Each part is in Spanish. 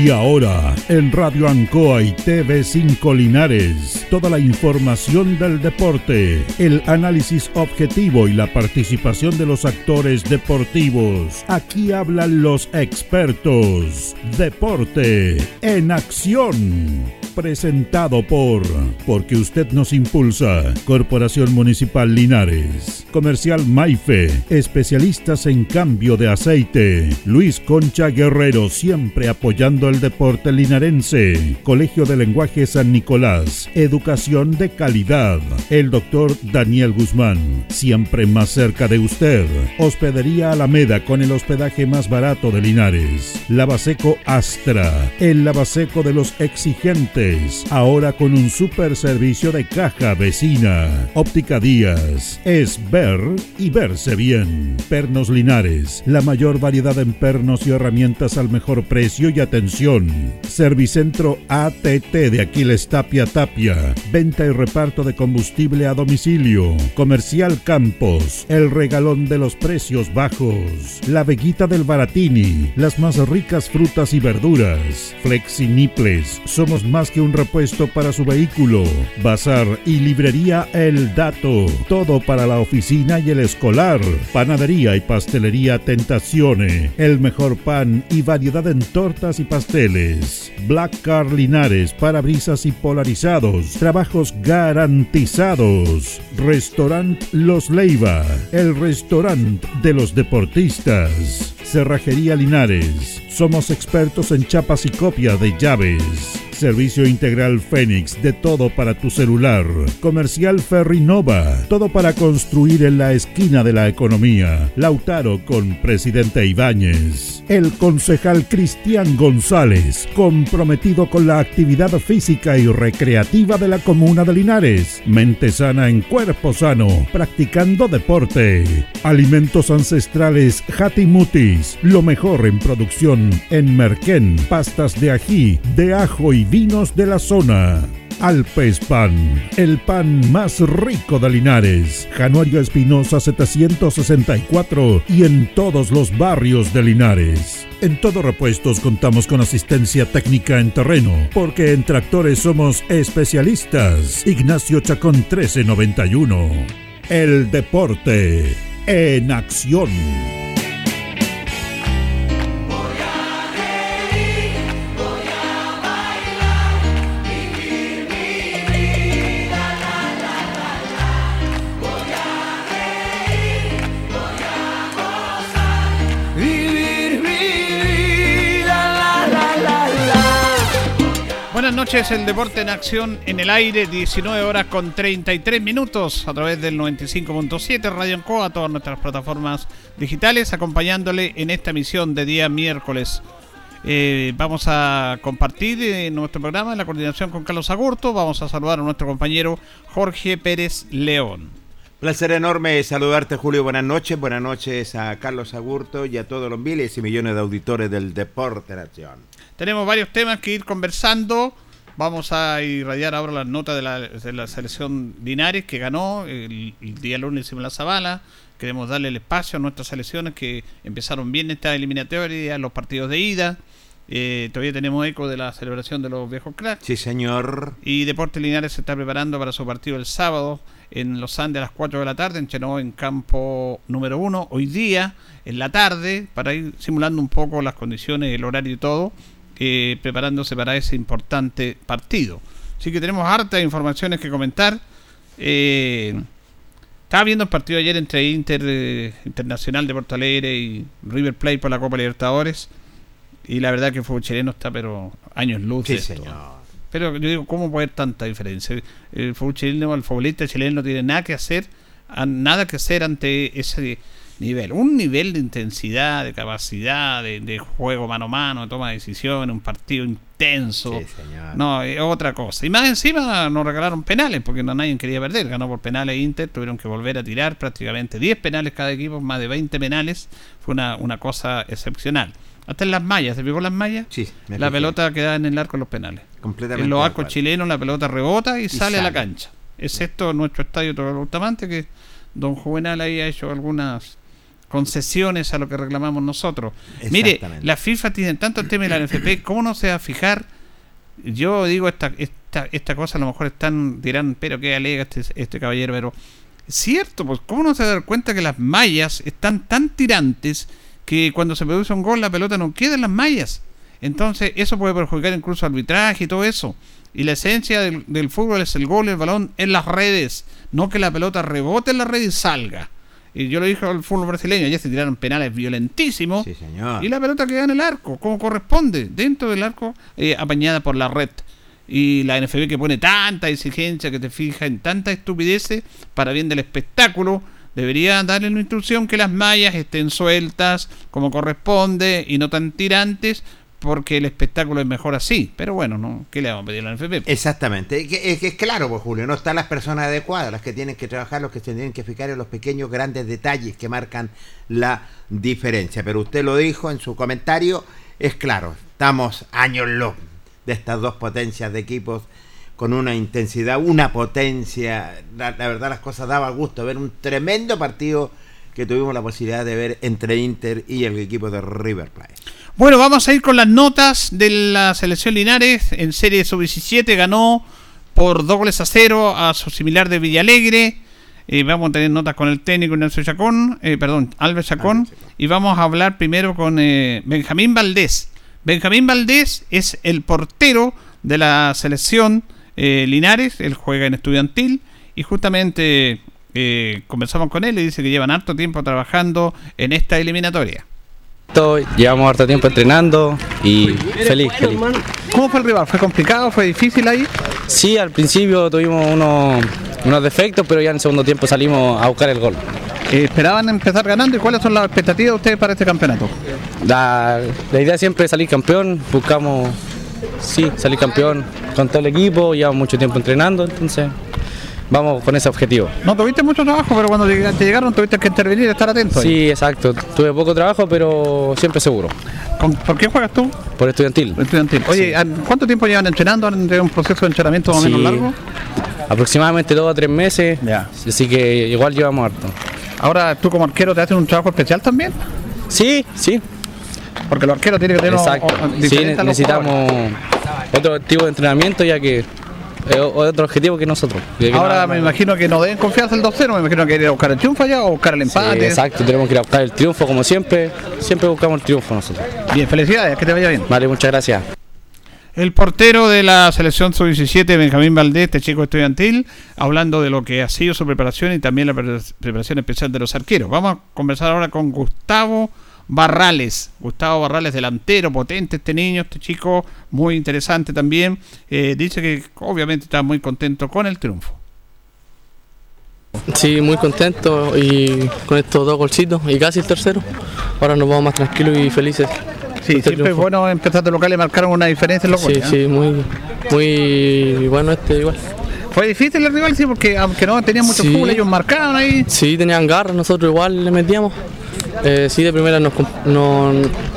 Y ahora, en Radio Ancoa y TV5 Linares, toda la información del deporte, el análisis objetivo y la participación de los actores deportivos. Aquí hablan los expertos. Deporte en acción presentado por Porque usted nos impulsa. Corporación Municipal Linares. Comercial Maife. Especialistas en cambio de aceite. Luis Concha Guerrero siempre apoyando el deporte linarense. Colegio de Lenguaje San Nicolás. Educación de calidad. El doctor Daniel Guzmán. Siempre más cerca de usted. Hospedería Alameda con el hospedaje más barato de Linares. Lavaseco Astra. El lavaseco de los exigentes ahora con un super servicio de caja vecina. Óptica Díaz, es ver y verse bien. Pernos Linares, la mayor variedad en pernos y herramientas al mejor precio y atención. Servicentro ATT de Aquiles Tapia Tapia, venta y reparto de combustible a domicilio. Comercial Campos, el regalón de los precios bajos. La Veguita del Baratini, las más ricas frutas y verduras. Flexi Niples, somos más que un repuesto para su vehículo. Bazar y librería El Dato. Todo para la oficina y el escolar. Panadería y pastelería Tentacione. El mejor pan y variedad en tortas y pasteles. Black Car Linares, parabrisas y polarizados. Trabajos garantizados. Restaurant Los Leiva. El restaurante de los deportistas. Cerrajería Linares. Somos expertos en chapas y copia de llaves. Servicio Integral Fénix, de todo para tu celular. Comercial Ferrinova, todo para construir en la esquina de la economía. Lautaro con Presidente Ibáñez. El concejal Cristian González, comprometido con la actividad física y recreativa de la comuna de Linares. Mente sana en cuerpo sano, practicando deporte. Alimentos ancestrales Hatimutis, lo mejor en producción en Merquén, pastas de ají, de ajo y vinos de la zona. Alpes Pan, el pan más rico de Linares. Januario Espinosa 764 y en todos los barrios de Linares. En Todo Repuestos contamos con asistencia técnica en terreno, porque en tractores somos especialistas. Ignacio Chacón 1391. El deporte en acción. Buenas noches, el deporte en acción en el aire, 19 horas con 33 minutos a través del 95.7 Radio Encoa, todas nuestras plataformas digitales, acompañándole en esta emisión de día miércoles. Eh, vamos a compartir en nuestro programa en la coordinación con Carlos Agurto. Vamos a saludar a nuestro compañero Jorge Pérez León. Placer enorme saludarte, Julio. Buenas noches. Buenas noches a Carlos Agurto y a todos los miles y millones de auditores del Deporte Nación. Tenemos varios temas que ir conversando. Vamos a irradiar ahora las notas de la, selección Linares que ganó el, día lunes en la Zabala. Queremos darle el espacio a nuestras selecciones que empezaron bien esta eliminatoria, los partidos de ida. Eh, todavía tenemos eco de la celebración de los viejos cracks. Sí, señor. Y Deportes Linares se está preparando para su partido el sábado en Los Andes a las 4 de la tarde, en Chenoa en campo número 1. Hoy día, en la tarde, para ir simulando un poco las condiciones, el horario y todo eh, preparándose para ese importante partido. Así que tenemos hartas informaciones que comentar. Eh, estaba viendo el partido ayer entre Inter eh, Internacional de Porto Alegre y River Plate por la Copa Libertadores. Y la verdad que el fútbol chileno está, pero años luz. Pero yo digo, ¿cómo puede haber tanta diferencia? El fútbol chileno, el futbolista chileno no tiene nada que hacer, nada que hacer ante ese nivel. Un nivel de intensidad, de capacidad, de, juego mano a mano, de toma de decisiones, un partido intenso. No, es otra cosa. Y más encima nos regalaron penales, porque no nadie quería perder. Ganó por penales Inter, tuvieron que volver a tirar prácticamente 10 penales cada equipo, más de 20 penales. Fue una, una cosa excepcional. Hasta en las mallas, ¿se fijó las mallas? Sí. La pelota queda en el arco de los penales. Completamente. En los arcos chilenos la pelota rebota y, sale, a la cancha. Es esto nuestro estadio Todo Bustamante que Don Juvenal ahí ha hecho algunas concesiones a lo que reclamamos nosotros. Mire, la FIFA tiene tanto el tema de la NFP, ¿cómo no se va a fijar? Yo digo esta, esta, esta cosa, a lo mejor están, dirán, pero qué alega este, este caballero, pero cierto, pues ¿cómo no se va a dar cuenta que las mallas están tan tirantes que cuando se produce un gol la pelota no queda en las mallas? Entonces eso puede perjudicar incluso arbitraje y todo eso. Y la esencia del, del fútbol es el gol, el balón en las redes, no que la pelota rebote en la red y salga. Y yo lo dije al fútbol brasileño, ya se tiraron penales violentísimos. Y la pelota queda en el arco, como corresponde, dentro del arco, eh, apañada por la red. Y la NFB que pone tanta exigencia, que te fija en tanta estupidez para bien del espectáculo, debería darle una instrucción que las mallas estén sueltas como corresponde y no tan tirantes porque el espectáculo es mejor así. Pero bueno, ¿no? ¿qué le vamos a pedir a la NFP? Exactamente. Es, claro, pues Julio, no están las personas adecuadas, las que tienen que trabajar, los que se tienen que fijar en los pequeños, grandes detalles que marcan la diferencia. Pero usted lo dijo en su comentario, es claro, estamos años luz de estas dos potencias de equipos con una intensidad, una potencia. La, la verdad, las cosas daba gusto ver un tremendo partido que tuvimos la posibilidad de ver entre Inter y el equipo de River Plate. Bueno, vamos a ir con las notas de la selección Linares. En serie sub-17 ganó por dos goles a cero a su similar de Villalegre. Eh, vamos a tener notas con el técnico Nelson Chacón, eh, perdón, Albert Chacón. Y vamos a hablar primero con eh, Benjamín Valdés. Benjamín Valdés es el portero de la selección Linares. Él juega en estudiantil. Y justamente conversamos con él y dice que llevan harto tiempo trabajando en esta eliminatoria. Llevamos harto tiempo entrenando y feliz, feliz. ¿Cómo fue el rival? ¿Fue complicado? ¿Fue difícil ahí? Sí, al principio tuvimos unos, unos defectos, pero ya en el segundo tiempo salimos a buscar el gol. Eh, ¿Esperaban empezar ganando y cuáles son las expectativas de ustedes para este campeonato? La, la idea siempre es salir campeón, buscamos, sí, salir campeón con todo el equipo, llevamos mucho tiempo entrenando, entonces vamos con ese objetivo. No tuviste mucho trabajo, pero cuando te llegaron tuviste que intervenir y estar atento. Sí, exacto. Tuve poco trabajo, pero siempre seguro. ¿Por qué juegas tú? Por estudiantil. estudiantil. Oye, ¿cuánto tiempo llevan entrenando? ¿Han un proceso de entrenamiento más o menos largo? Aproximadamente dos o tres meses. Ya. Así que igual llevamos harto. Ahora, ¿tú como arquero te haces un trabajo especial también? Sí, sí. Porque los arqueros tienen que tener Exacto. sí, necesitamos otro tipo de entrenamiento ya que otro objetivo que nosotros. Ahora me imagino que no deben confiarse el 2-0, me imagino que ir a buscar el triunfo allá o buscar el empate. exacto, tenemos que ir a buscar el triunfo como siempre, siempre buscamos el triunfo nosotros. Bien, felicidades, que te vaya bien. Vale, muchas gracias. El portero de la selección sub-17, Benjamín Valdés, este chico estudiantil, hablando de lo que ha sido su preparación y también la preparación especial de los arqueros. Vamos a conversar ahora con Gustavo Barrales. Gustavo Barrales, delantero, potente este niño, este chico, muy interesante también. Eh, dice que obviamente está muy contento con el triunfo. Sí, muy contento y con estos dos golcitos y casi el tercero. Ahora nos vamos más tranquilos y felices. Sí, este siempre es bueno empezar de local y marcaron una diferencia en los Sí, sí, muy, muy bueno este igual. Fue difícil el rival, sí, porque aunque no tenían mucho sí. ellos marcaban ahí. Sí, tenían garras, nosotros igual le metíamos. Eh, sí, de primera nos,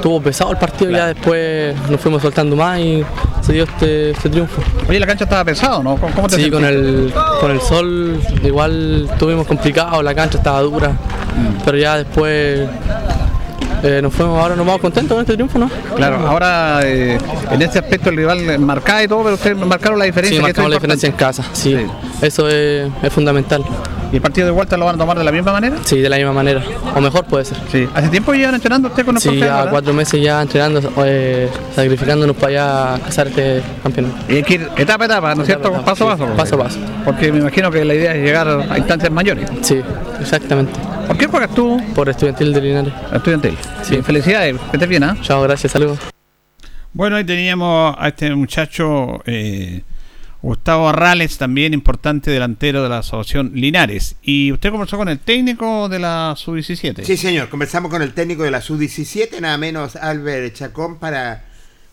tuvo pesado el partido, ya después nos fuimos soltando más y se dio este, este triunfo. Oye, la cancha estaba pesado, ¿no? ¿Cómo te sí, con el, con el sol igual tuvimos complicado, la cancha estaba dura, mm. pero ya después eh, nos fuimos, ahora nos vamos contentos con este triunfo, ¿no? Claro, ahora eh, en este aspecto el rival marcaba y todo, pero ustedes marcaron la diferencia. Sí, marcamos la diferencia en casa, sí. Eso es, es, fundamental. ¿Y el partido de vuelta lo van a tomar de la misma manera? Sí, de la misma manera, o mejor puede ser. Sí. ¿Hace tiempo llevan entrenando usted con nosotros? Sí, ya cuatro meses ya entrenando, eh, sacrificándonos para allá cazar este campeonato. Y hay que ir etapa a etapa, ¿no es cierto? paso a paso. Paso a paso. Porque me imagino que la idea es llegar a instancias mayores. Sí, exactamente. ¿Por qué juegas tú? Por Estudiantil de Linares. Estudiantil. Sí. Felicidades, que estés bien, ¿ah? Chao, gracias, saludos. Bueno, ahí teníamos a este muchacho eh, Gustavo Arrales, también importante delantero de la asociación Linares. ¿Y usted conversó con el técnico de la Sub-17? Sí, señor, conversamos con el técnico de la Sub-17, nada menos Albert Chacón, para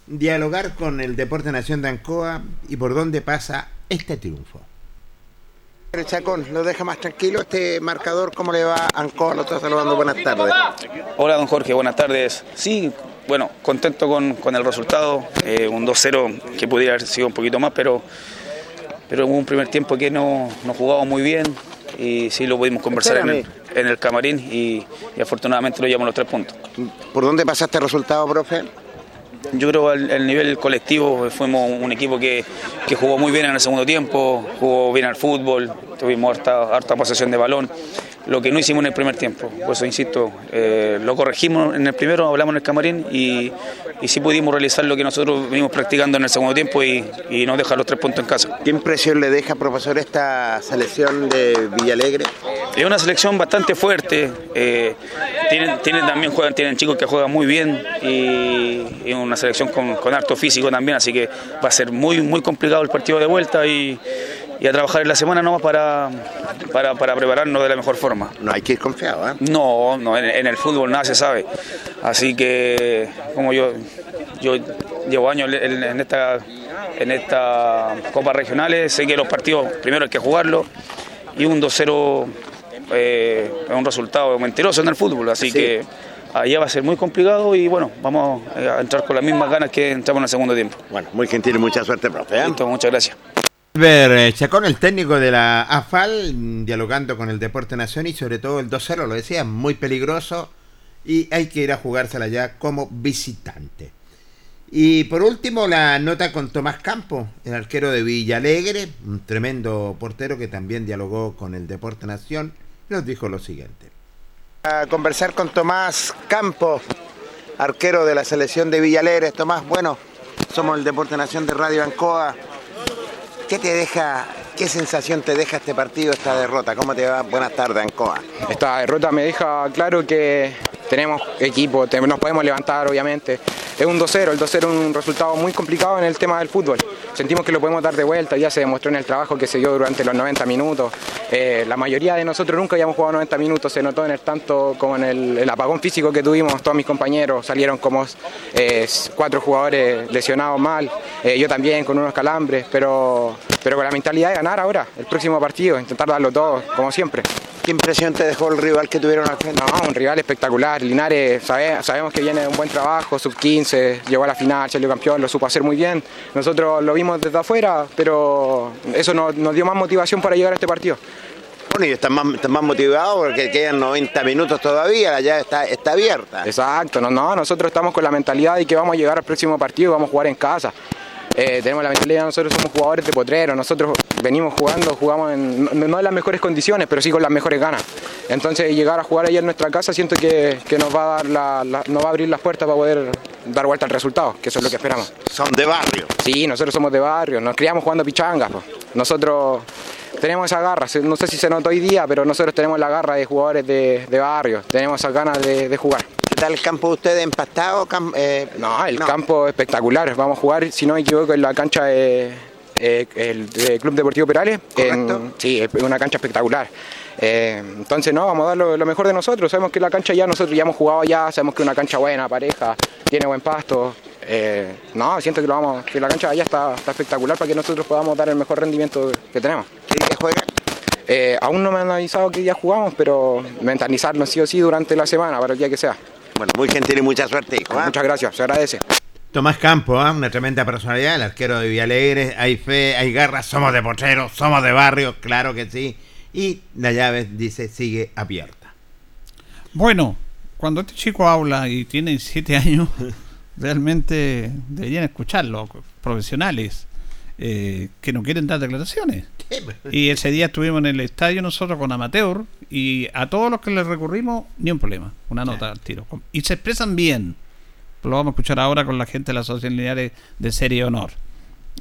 dialogar con el Deporte Nación de Ancoa y por dónde pasa este triunfo. Chacón, lo deja más tranquilo este marcador, ¿cómo le va a Ancoa? Lo está saludando, buenas tardes. Hola, don Jorge, buenas tardes. Sí, bueno, contento con, con el resultado, eh, un 2-0 que pudiera haber sido un poquito más, pero, pero hubo un primer tiempo que no, no jugamos muy bien, y sí lo pudimos conversar en el, en el, camarín y, y afortunadamente lo llevamos los tres puntos. ¿Por dónde pasaste el resultado, profe? Yo creo que al nivel colectivo fuimos un equipo que, que, jugó muy bien en el segundo tiempo, jugó bien al fútbol, tuvimos harta, harta posesión de balón lo que no hicimos en el primer tiempo. Por eso, insisto, eh, lo corregimos en el primero, hablamos en el camarín y, y sí pudimos realizar lo que nosotros venimos practicando en el segundo tiempo y, y nos dejar los tres puntos en casa. ¿Qué impresión le deja, profesor, esta selección de Villalegre? Es una selección bastante fuerte, eh, tienen, tienen, también juegan, tienen chicos que juegan muy bien y, y una selección con, con harto físico también, así que va a ser muy, muy complicado el partido de vuelta y y a trabajar en la semana nomás para, para, para, prepararnos de la mejor forma. No hay que ir confiado, ¿eh? No, no en, en, el fútbol nada se sabe. Así que, como yo, yo llevo años en, en esta, en esta Copa Regionales, sé que los partidos primero hay que jugarlos y un 2-0 eh, es un resultado mentiroso en el fútbol, así sí. que allá va a ser muy complicado y bueno, vamos a entrar con las mismas ganas que entramos en el segundo tiempo. Bueno, muy gentil y mucha suerte, profe. ¿eh? Listo, muchas gracias. Ver, Chacón, el técnico de la AFAL, dialogando con el Deporte Nación y sobre todo el 2-0, lo decía, muy peligroso y hay que ir a jugársela ya como visitante. Y por último, la nota con Tomás Campo, el arquero de Villalegre, un tremendo portero que también dialogó con el Deporte Nación, nos dijo lo siguiente. A conversar con Tomás Campo, arquero de la selección de Villalegre. Tomás, bueno, somos el Deporte Nación de Radio Ancoa. ¿Qué te deja, qué sensación te deja este partido, esta derrota? ¿Cómo te va? Buenas tardes, Ancoa. Esta derrota me deja claro que tenemos equipo, nos podemos levantar, obviamente. Es un 2-0, el 2-0 es un resultado muy complicado en el tema del fútbol. Sentimos que lo podemos dar de vuelta, ya se demostró en el trabajo que se dio durante los 90 minutos. Eh, la mayoría de nosotros nunca habíamos jugado 90 minutos, se notó en el tanto como en el, apagón físico que tuvimos, todos mis compañeros salieron como eh, cuatro jugadores lesionados mal, eh, yo también con unos calambres, pero, pero con la mentalidad de ganar ahora, el próximo partido, intentar darlo todo, como siempre. ¿Qué impresión te dejó el rival que tuvieron al frente? No, un rival espectacular. Linares sabe, sabemos que viene de un buen trabajo, sub-15, llegó a la final, salió campeón, lo supo hacer muy bien. Nosotros lo vimos desde afuera, pero eso nos, nos dio más motivación para llegar a este partido. Bueno, y están más, están más motivados porque quedan 90 minutos todavía, la llave está, está abierta. Exacto, no, no, nosotros estamos con la mentalidad de que vamos a llegar al próximo partido y vamos a jugar en casa. Eh, tenemos la mentalidad, nosotros somos jugadores de potrero, nosotros venimos jugando, jugamos en, no, no, en las mejores condiciones, pero sí con las mejores ganas. Entonces llegar a jugar ahí en nuestra casa siento que, que nos, va a dar la, la, nos va a abrir las puertas para poder dar vuelta al resultado, que eso es lo que esperamos. Son de barrio. Sí, nosotros somos de barrio, nos criamos jugando pichangas. Pues. Nosotros tenemos esa garra, no sé si se notó hoy día, pero nosotros tenemos la garra de jugadores de, de barrio, tenemos esas ganas de, de jugar. ¿Qué tal el campo de ustedes empastado? Cam eh, no, el no. campo espectacular. Vamos a jugar, si no me equivoco, en la cancha de, eh, el de Club Deportivo Perales. En, sí, es una cancha espectacular. Eh, entonces, no, vamos a dar lo, lo, mejor de nosotros. Sabemos que la cancha ya nosotros ya hemos jugado ya, sabemos que es una cancha buena, pareja, tiene buen pasto. Eh, no, siento que, lo vamos, que la cancha ya está, está, espectacular para que nosotros podamos dar el mejor rendimiento que tenemos. ¿Qué día juegan? Eh, aún no me han avisado qué día jugamos, pero mentalizarnos sí o sí durante la semana, para el día que sea. Bueno, muy gentil y mucha suerte, hijo. ¿eh? Muchas gracias, se agradece. Tomás Campo, ¿eh? una tremenda personalidad, el arquero de Villalegre, hay fe, hay garra, somos de pocheros, somos de barrio, claro que sí. Y la llave dice sigue abierta. Bueno, cuando este chico habla y tiene siete años, realmente deberían escucharlo, profesionales. Eh, que no quieren dar declaraciones. Y ese día estuvimos en el estadio nosotros con Amateur y a todos los que les recurrimos, ni un problema, una nota al tiro. Y se expresan bien. Lo vamos a escuchar ahora con la gente de la Asociación Lineares de Serie Honor.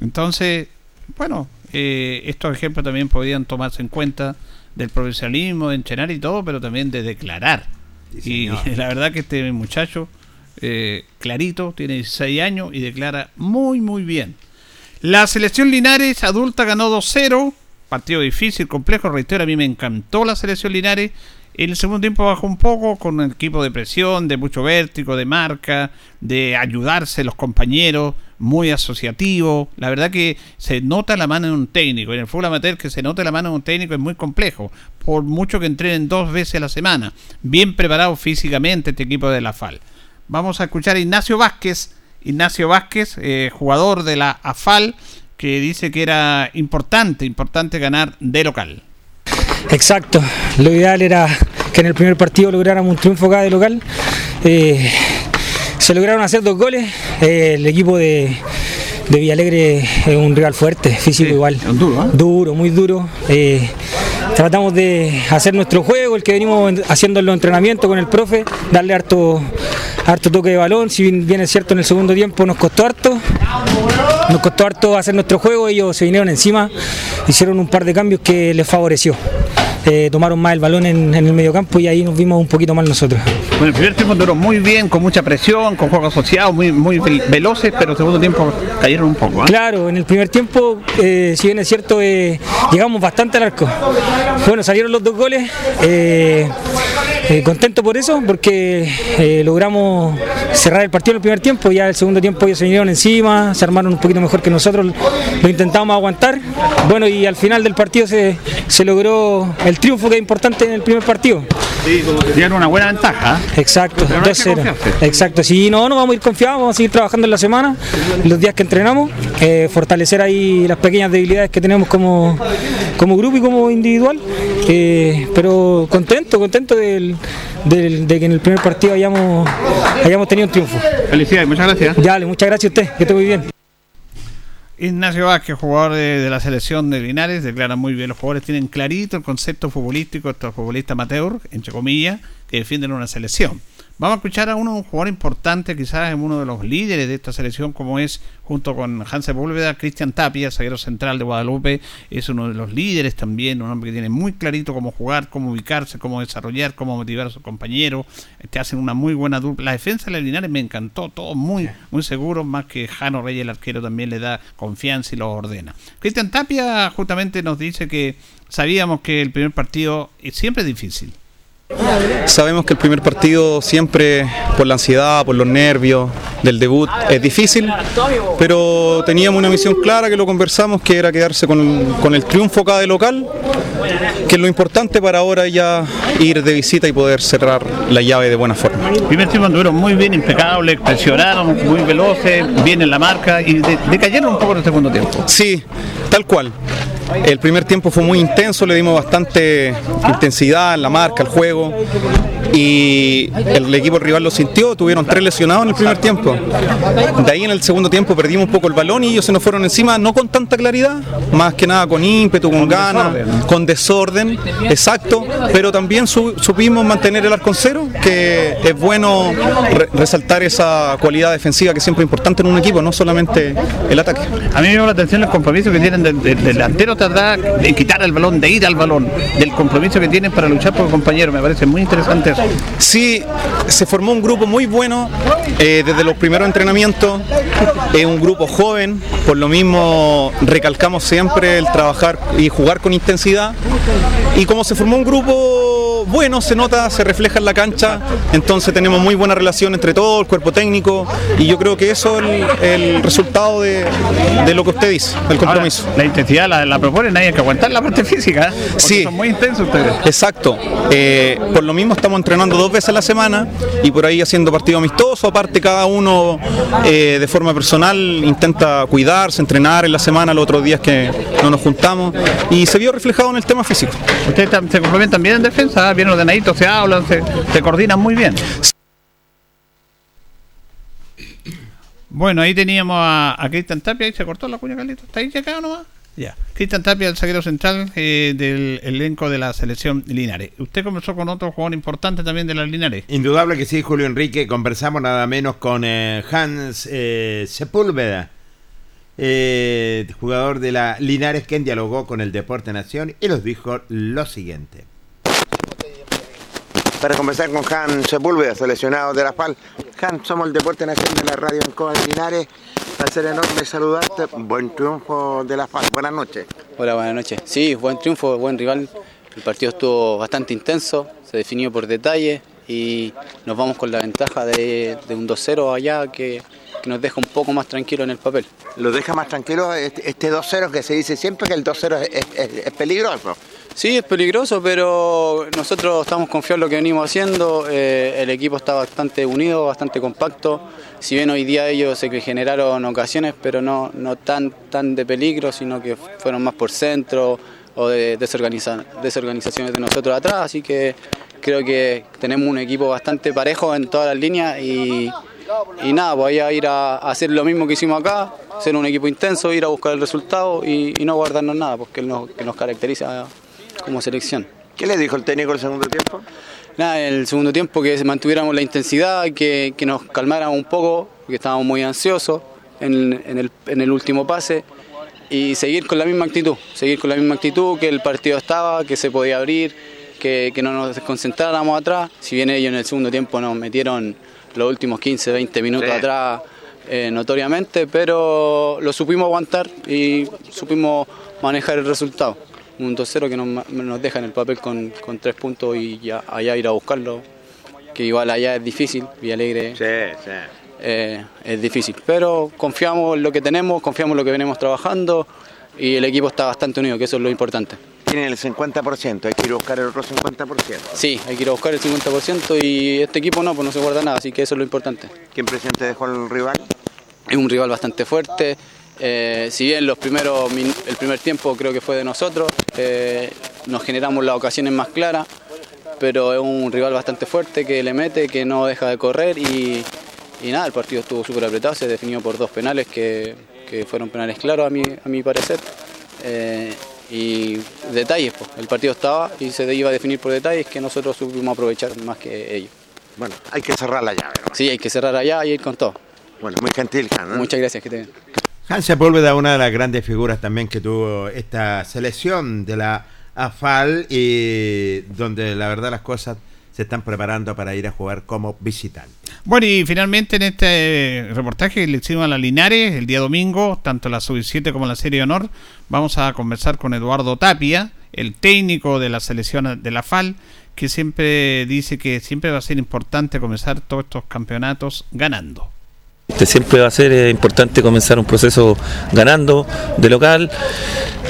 Entonces, bueno, eh, estos ejemplos también podrían tomarse en cuenta del profesionalismo, de enchenar y todo, pero también de declarar. Sí, y la verdad que este muchacho, eh, clarito, tiene 16 años y declara muy, muy bien. La selección Linares adulta ganó 2-0. Partido difícil, complejo, reitero, a mí me encantó la selección Linares. En el segundo tiempo bajó un poco con el equipo de presión, de mucho vértigo, de marca, de ayudarse los compañeros, muy asociativo. La verdad que se nota la mano de un técnico. En el fútbol amateur que se note la mano de un técnico es muy complejo. Por mucho que entrenen dos veces a la semana. Bien preparado físicamente este equipo de la FAL. Vamos a escuchar a Ignacio Vázquez Ignacio Vázquez, eh, jugador de la AFAL, que dice que era importante, importante ganar de local. Exacto, lo ideal era que en el primer partido lográramos un triunfo de local. Eh, se lograron hacer dos goles, eh, el equipo de, de Villalegre es un rival fuerte, físico igual. duro, ¿eh? Duro, muy duro. Eh, tratamos de hacer nuestro juego, el que venimos en- haciendo en los entrenamientos con el profe, darle harto, harto toque de balón. Si bien es cierto, en el segundo tiempo nos costó harto. Nos costó harto hacer nuestro juego, ellos se vinieron encima, hicieron un par de cambios que les favoreció. Eh, tomaron más el balón en, en el mediocampo y ahí nos vimos un poquito mal nosotros. Bueno, el primer tiempo duró muy bien, con mucha presión, con juegos asociados, muy, muy vel- veloces, pero el segundo tiempo cayeron un poco. ¿ah? Claro, en el primer tiempo, eh, si bien es cierto, eh, llegamos bastante al arco. Bueno, salieron los dos goles. eh, eh, contento por eso, porque eh, logramos cerrar el partido en el primer tiempo. Ya el segundo tiempo ellos se vinieron encima, se armaron un poquito mejor que nosotros, lo intentamos aguantar. Bueno, y al final del partido se, se logró el triunfo que es importante en el primer partido. Dieron una buena ventaja. ¿ah? Exacto, Pero no hay que 2-0. confiarse. Exacto, si no, no vamos a ir confiados, vamos a seguir trabajando en la semana, los días que entrenamos, eh, fortalecer ahí las pequeñas debilidades que tenemos como, como grupo y como individual. eh, pero contento, contento del- del- de que en el primer partido hayamos, hayamos tenido un triunfo. Felicidades, muchas gracias. Ya, dale, muchas gracias a usted, que esté muy bien. Ignacio Vázquez, jugador de, de la selección de Linares, declara muy bien. Los jugadores tienen clarito el concepto futbolístico, estos futbolistas amateur, entre comillas, que defienden una selección. Vamos a escuchar a uno, un jugador importante, quizás uno de los líderes de esta selección, como es, junto con Hans Sepúlveda, Cristian Tapia, zaguero central de Guadalupe, es uno de los líderes también, un hombre que tiene muy clarito cómo jugar, cómo ubicarse, cómo desarrollar, cómo motivar a sus compañeros. Te hacen una muy buena dupla. La defensa de la Linares me encantó, todo muy, muy seguro, más que Jano Reyes, el arquero, también le da confianza y lo ordena. Cristian Tapia justamente nos dice que sabíamos que el primer partido es siempre difícil. Sabemos que el primer partido siempre por la ansiedad, por los nervios del debut es difícil, pero teníamos una misión clara que lo conversamos, que era quedarse con, con el triunfo acá de local, que es lo importante para ahora ya ir de visita y poder cerrar la llave de buena forma. Primer tiempo anduvieron muy bien, impecables, presionaron, muy veloces, bien en la marca y de- decayeron un poco en el segundo tiempo. Sí, tal cual. El primer tiempo fue muy intenso, le dimos bastante intensidad en la marca, al juego y el equipo rival lo sintió, tuvieron tres lesionados en el primer tiempo. De ahí en el segundo tiempo perdimos un poco el balón y ellos se nos fueron encima, no con tanta claridad, más que nada con ímpetu, con, ganas, con desorden, exacto, pero también su- supimos mantener el arco en cero, que es bueno re- resaltar esa cualidad defensiva que siempre es importante en un equipo, no solamente el ataque. A mí me llama la atención el compromiso que tienen del delantero atrás, de quitar el balón, de ir al balón, del compromiso que tienen para luchar por el compañero. Me parece muy interesante eso. Sí, se formó un grupo muy bueno eh, desde los primeros entrenamientos. Es un grupo joven, por lo mismo recalcamos siempre el trabajar y jugar con intensidad. Y como se formó un grupo bueno, se nota, se refleja en la cancha, entonces tenemos muy buena relación entre todo el cuerpo técnico y yo creo que eso es el, el resultado de, de lo que usted dice, el compromiso. Ahora, la intensidad la, la proponen, hay que aguantar la parte física. ¿eh? Sí. Son muy intensos ustedes. Exacto. Eh, por lo mismo estamos entrenando dos veces a la semana y por ahí haciendo partido amistoso. Aparte cada uno eh, de forma personal intenta cuidarse, entrenar en la semana, los otros días que no nos juntamos y se vio reflejado en el tema físico. Ustedes se complementan bien en defensa. Bien ordenaditos, se hablan, se, se coordinan muy bien. Bueno, ahí teníamos a, a Cristian Tapia, ahí se cortó la cuña, Carlito. ¿Está ahí acá o no va? Ya. Cristian Tapia, el zaguero central eh, del elenco de la selección Linares. Usted conversó con otro jugador importante también de las Linares. Indudable que sí, Julio Enrique. Conversamos nada menos con eh, Hans eh, Sepúlveda, eh, jugador de la Linares, quien dialogó con el Deporte Nación y nos dijo lo siguiente. Para conversar con Jan Sepúlveda, seleccionado de la FAL. Jan, somos el Deporte Nacional de la Radio Ancoa de Linares. Placer enorme saludarte. Buen triunfo de la FAL. Buenas noches. Hola, buenas noches. Sí, buen triunfo, buen rival. El partido estuvo bastante intenso, se definió por detalle y nos vamos con la ventaja de, de un 2-0 allá que, que nos deja un poco más tranquilo en el papel. ¿Lo deja más tranquilo este, este 2-0 que se dice siempre que el 2-0 es, es- es- es peligroso? Sí, es peligroso, pero nosotros estamos confiados en lo que venimos haciendo. eh, el equipo está bastante unido, bastante compacto. Si bien hoy día ellos se generaron ocasiones, pero no, no tan, tan de peligro, sino que fueron más por centro o de desorganiza- desorganizaciones de nosotros atrás, así que creo que tenemos un equipo bastante parejo en todas las líneas y, y nada, voy a ir a, hacer lo mismo que hicimos acá, ser un equipo intenso, ir a buscar el resultado y, y no guardarnos nada, porque es lo que nos caracteriza como selección. ¿Qué le dijo el técnico el segundo tiempo? Nada, en el segundo tiempo que mantuviéramos la intensidad, que, que nos calmáramos un poco, porque estábamos muy ansiosos en, en el, en el último pase, y seguir con la misma actitud, seguir con la misma actitud, que el partido estaba, que se podía abrir, que, que no nos desconcentráramos atrás, si bien ellos en el segundo tiempo nos metieron los últimos 15, 20 minutos Sí. atrás eh, notoriamente, pero lo supimos aguantar y supimos manejar el resultado. Un 2-0 que nos, deja en el papel con, con tres puntos y ya allá ir a buscarlo, que igual allá es difícil, Villalegre Sí, sí. eh, es difícil. Pero confiamos en lo que tenemos, confiamos en lo que venimos trabajando y el equipo está bastante unido, que eso es lo importante. Tienen el 50%, hay que ir a buscar el otro 50%. Sí, hay que ir a buscar el 50% y este equipo no, pues no se guarda nada, así que eso es lo importante. ¿Qué impresión te dejó el rival? Es un rival bastante fuerte. Eh, si bien los primeros, el primer tiempo creo que fue de nosotros, eh, nos generamos las ocasiones más claras, pero es un rival bastante fuerte que le mete, que no deja de correr y, y nada, el partido estuvo súper apretado, se definió por dos penales que, que fueron penales claros a mi, a mi parecer. Eh, y detalles, pues, el partido estaba y se iba a definir por detalles que nosotros supimos aprovechar más que ellos. Bueno, hay que cerrar la llave. ¿no? Sí, hay que cerrar allá y ir con todo. Bueno, muy gentil. ¿no? Muchas gracias, que te Hans Sepúlveda, una de las grandes figuras también que tuvo esta selección de la AFAL y donde la verdad las cosas se están preparando para ir a jugar como visitante. Bueno, y finalmente en este reportaje le hicimos a la Linares el día domingo, tanto la Sub-17 como la Serie Honor, vamos a conversar con Eduardo Tapia, el técnico de la selección de la FAL, que siempre dice que siempre va a ser importante comenzar todos estos campeonatos ganando. Siempre va a ser eh, importante comenzar un proceso ganando de local.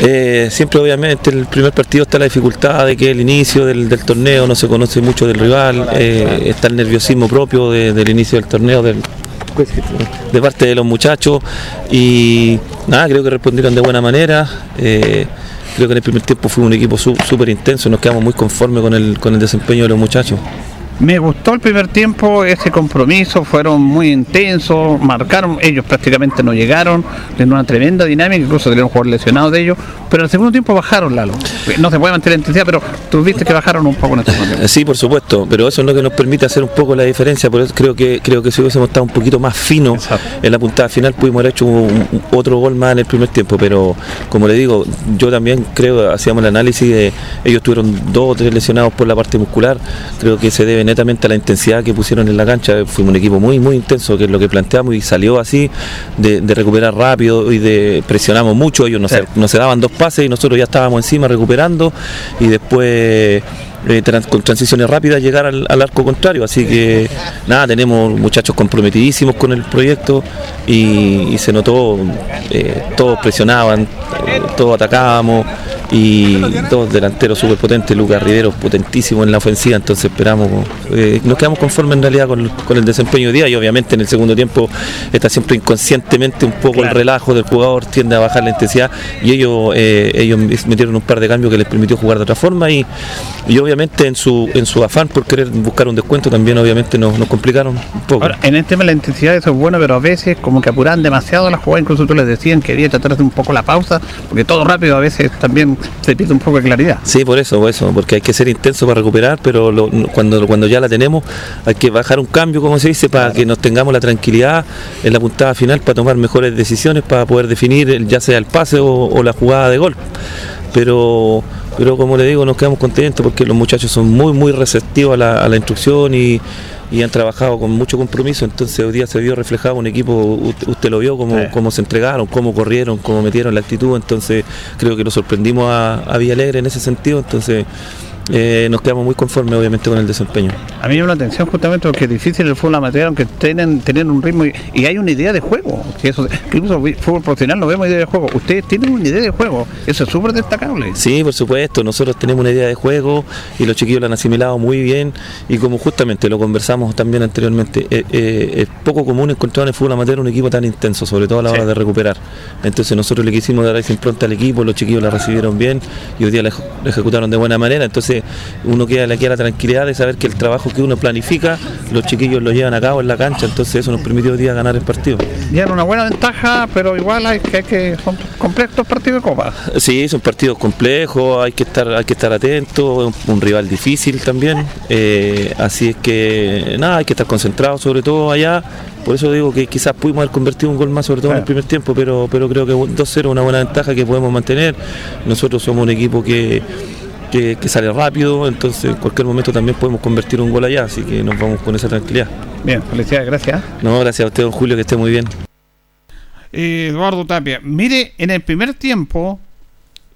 Eh, siempre obviamente el primer partido está la dificultad de que el inicio del, torneo no se conoce mucho del rival, eh, está el nerviosismo propio de- del inicio del torneo de parte de los muchachos y nada, creo que respondieron de buena manera. creo que en el primer tiempo fue un equipo súper intenso, nos quedamos muy conformes con el, con el desempeño de los muchachos. Me gustó el primer tiempo, ese compromiso, fueron muy intensos, marcaron, ellos prácticamente no llegaron, en una tremenda dinámica, incluso tenían un jugador lesionado de ellos, pero en el segundo tiempo bajaron, Lalo. No se puede mantener la intensidad, pero tú viste que bajaron un poco en el segundo tiempo. Sí, por supuesto, pero eso es lo que nos permite hacer un poco la diferencia, por eso creo que creo que si hubiésemos estado un poquito más fino en la puntada final pudimos haber hecho un- un- otro gol más en el primer tiempo, pero como le digo, yo también creo, hacíamos el análisis de ellos tuvieron dos o tres lesionados por la parte muscular, creo que se debe netamente a la intensidad que pusieron en la cancha, fuimos un equipo muy muy intenso, que es lo que planteamos y salió así, de, de recuperar rápido y de presionamos mucho, ellos no, se, no se daban dos pases y nosotros ya estábamos encima recuperando y después eh, trans- con transiciones rápidas llegar al, al arco contrario. Así que nada, tenemos muchachos comprometidísimos con el proyecto y, y se notó, eh, todos presionaban, eh, todos atacábamos y dos delanteros súper potentes, Lucas Rivero potentísimo en la ofensiva, entonces esperamos, eh, nos quedamos conformes en realidad con, con el desempeño de día y obviamente en el segundo tiempo está siempre inconscientemente un poco el relajo del jugador, tiende a bajar la intensidad y ellos, eh, ellos metieron un par de cambios que les permitió jugar de otra forma y, y obviamente en su, en su afán por querer buscar un descuento también obviamente nos, nos complicaron un poco. Ahora, en el tema de la intensidad eso es bueno, pero a veces como que apuran demasiado la jugada, incluso tú les decían que había que tratar de un poco la pausa, porque todo rápido a veces también se pierde un poco de claridad. Sí, por eso, por eso, porque hay que ser intenso para recuperar, pero lo- cuando, cuando ya la tenemos hay que bajar un cambio, como se dice, para que nos tengamos la tranquilidad en la puntada final para tomar mejores decisiones, para poder definir ya sea el pase o, o la jugada de gol. Pero, pero como le digo, nos quedamos contentos porque los muchachos son muy, muy receptivos a la, a la instrucción y, y han trabajado con mucho compromiso, entonces hoy día se vio reflejado un equipo, usted, lo vio, cómo, cómo se entregaron, cómo corrieron, cómo metieron la actitud, entonces creo que lo sorprendimos a, a Villalegre en ese sentido, entonces eh, nos quedamos muy conformes obviamente con el desempeño. A mí me llama la atención justamente porque es difícil el fútbol amateur, aunque tienen, tienen un ritmo y, y hay una idea de juego. Que eso, incluso el fútbol profesional no vemos idea de juego. Ustedes tienen una idea de juego. Eso es súper destacable. Sí, por supuesto, nosotros tenemos una idea de juego y los chiquillos lo han asimilado muy bien y como justamente lo conversamos también anteriormente, eh, eh, es poco común encontrar en el fútbol amateur un equipo tan intenso, sobre todo a la hora de recuperar. Entonces nosotros le quisimos dar esa impronta al equipo, los chiquillos la recibieron bien y hoy día la, la ejecutaron de buena manera, entonces uno queda, le queda la tranquilidad de saber que el trabajo que uno planifica, los chiquillos lo llevan a cabo en la cancha, entonces eso nos permitió hoy día ganar el partido. Llevan una buena ventaja, pero igual hay que, hay que son complejos partidos de copa. Sí, son partidos complejos, hay que estar, hay que estar atento, un, un rival difícil también, eh, así es que nada, hay que estar concentrados sobre todo allá, por eso digo que quizás pudimos haber convertido un gol más sobre todo en el primer tiempo, pero, pero creo que 2-0 es una buena ventaja que podemos mantener, nosotros somos un equipo que, que, que sale rápido, entonces en cualquier momento también podemos convertir un gol allá, así que nos vamos con esa tranquilidad. Bien, felicidades, gracias. No, gracias a usted, don Julio, que esté muy bien. Eh, Eduardo Tapia, mire, en el primer tiempo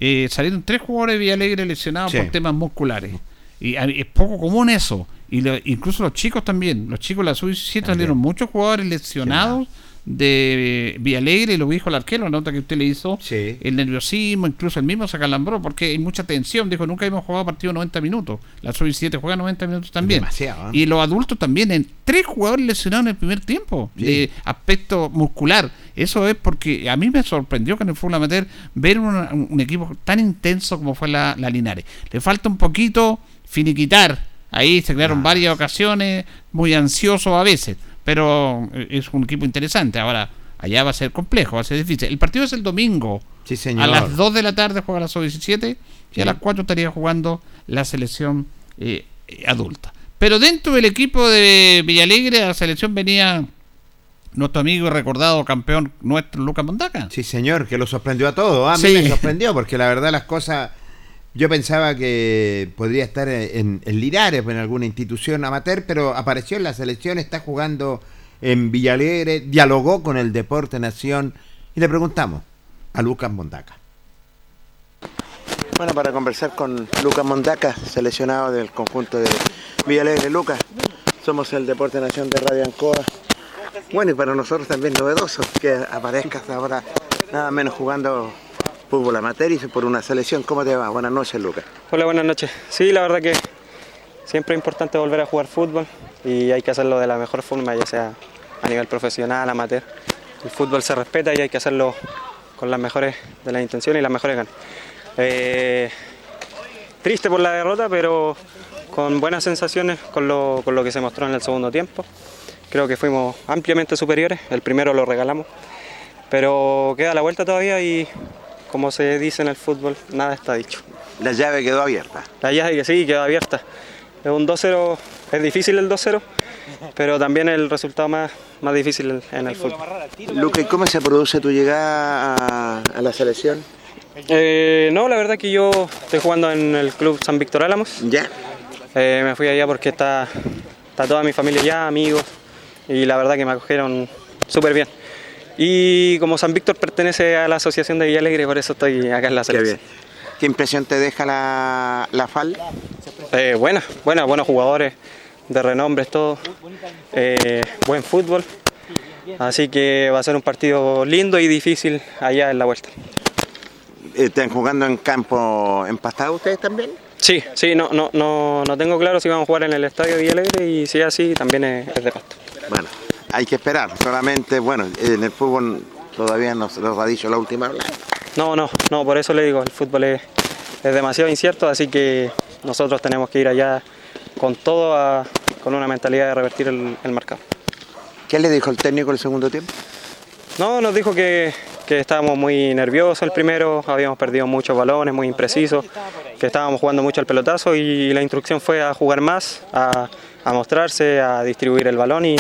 eh, salieron tres jugadores de Villalegre lesionados Sí. por temas musculares. Y es poco común eso. Y lo- incluso los chicos también. Los chicos de la sub-17 salieron muchos jugadores lesionados de Villalegre, y lo dijo el arquero, la nota que usted le hizo, el nerviosismo, incluso el mismo se acalambró, porque hay mucha tensión. Dijo, nunca hemos jugado partido 90 minutos. La sub-17 juega 90 minutos también. Demasiado, ¿eh? Y los adultos también, en tres jugadores lesionados en el primer tiempo, de aspecto muscular. Eso es porque a mí me sorprendió que en el fútbol amateur ver un equipo tan intenso como fue la, la Linares. Le falta un poquito finiquitar. Ahí se crearon varias ocasiones, muy ansioso a veces, pero eh, es un equipo interesante. Ahora, allá va a ser complejo, va a ser difícil. El partido es el domingo. Sí, señor. A las 2 de la tarde juega la sub-17 y Sí. a las 4 estaría jugando la selección eh, adulta. Pero dentro del equipo de Villalegre, la selección venía nuestro amigo y recordado campeón nuestro, Lucas Mondaca. Sí, señor, que lo sorprendió a todos. A mí Sí. me sorprendió porque la verdad las cosas... Yo pensaba que podría estar en, en Linares o en alguna institución amateur, pero apareció en la selección, está jugando en Villalegre, dialogó con el Deporte Nación y le preguntamos a Lucas Mondaca. Bueno, para conversar con Lucas Mondaca, seleccionado del conjunto de Villalegre. Lucas, somos el Deporte Nación de Radio Ancoa. Bueno, y para nosotros también novedoso que aparezcas ahora nada menos jugando fútbol amateur y por una selección. ¿Cómo te va? Buenas noches, Lucas. Hola, buenas noches. Sí, la verdad que siempre es importante volver a jugar fútbol y hay que hacerlo de la mejor forma, ya sea a nivel profesional, amateur. El fútbol se respeta y hay que hacerlo con las mejores de las intenciones y las mejores ganas. Eh, triste por la derrota, pero con buenas sensaciones con lo, con lo que se mostró en el segundo tiempo. Creo que fuimos ampliamente superiores, el primero lo regalamos, pero queda la vuelta todavía y como se dice en el fútbol, nada está dicho. La llave quedó abierta. La llave que sí, quedó abierta. Es un 2-0, es difícil el 2-0, pero también el resultado más, más difícil en el fútbol. ¿y cómo se produce tu llegada a, a la selección? Eh, no, la verdad que yo estoy jugando en el club San Víctor Álamos. Ya. me fui allá porque está, está toda mi familia allá, amigos, y la verdad que me acogieron súper bien. Y como San Víctor pertenece a la Asociación de Villalegre, por eso estoy acá en la Qué selección. bien. ¿Qué impresión te deja la, la FAL? Eh, buena, buena, buenos jugadores, de renombre, todo. Eh, buen fútbol. Así que va a ser un partido lindo y difícil allá en la vuelta. ¿Están jugando en campo empastado ustedes también? Sí, sí, no, no, no, no tengo claro si vamos a jugar en el estadio de Villalegre y si es así, también es, es de pasto. Bueno, hay que esperar. Solamente, bueno, en el fútbol todavía no se nos ha dicho la última. No, no, no, por eso le digo, el fútbol es, es demasiado incierto, así que nosotros tenemos que ir allá con todo, a- con una mentalidad de revertir el, el marcador. ¿Qué le dijo el técnico el segundo tiempo? No, nos dijo que, que estábamos muy nerviosos el primero, habíamos perdido muchos balones, muy imprecisos, que estábamos jugando mucho al pelotazo y la instrucción fue a jugar más, a, a mostrarse, a distribuir el balón y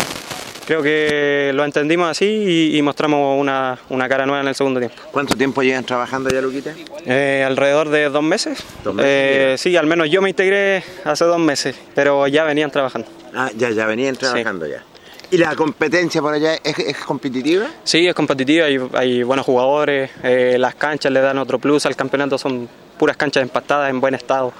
creo que lo entendimos así y, y mostramos una, una cara nueva en el segundo tiempo. ¿Cuánto tiempo llevan trabajando ya, Luquita? Eh, alrededor de dos meses. Dos meses, Eh, sí, al menos yo me integré hace dos meses, pero ya venían trabajando. Ah, ya, ya venían trabajando ya. ¿Y la competencia por allá es, es competitiva? Sí, es competitiva, hay, hay buenos jugadores, eh, las canchas le dan otro plus al campeonato, son puras canchas empatadas en buen estado.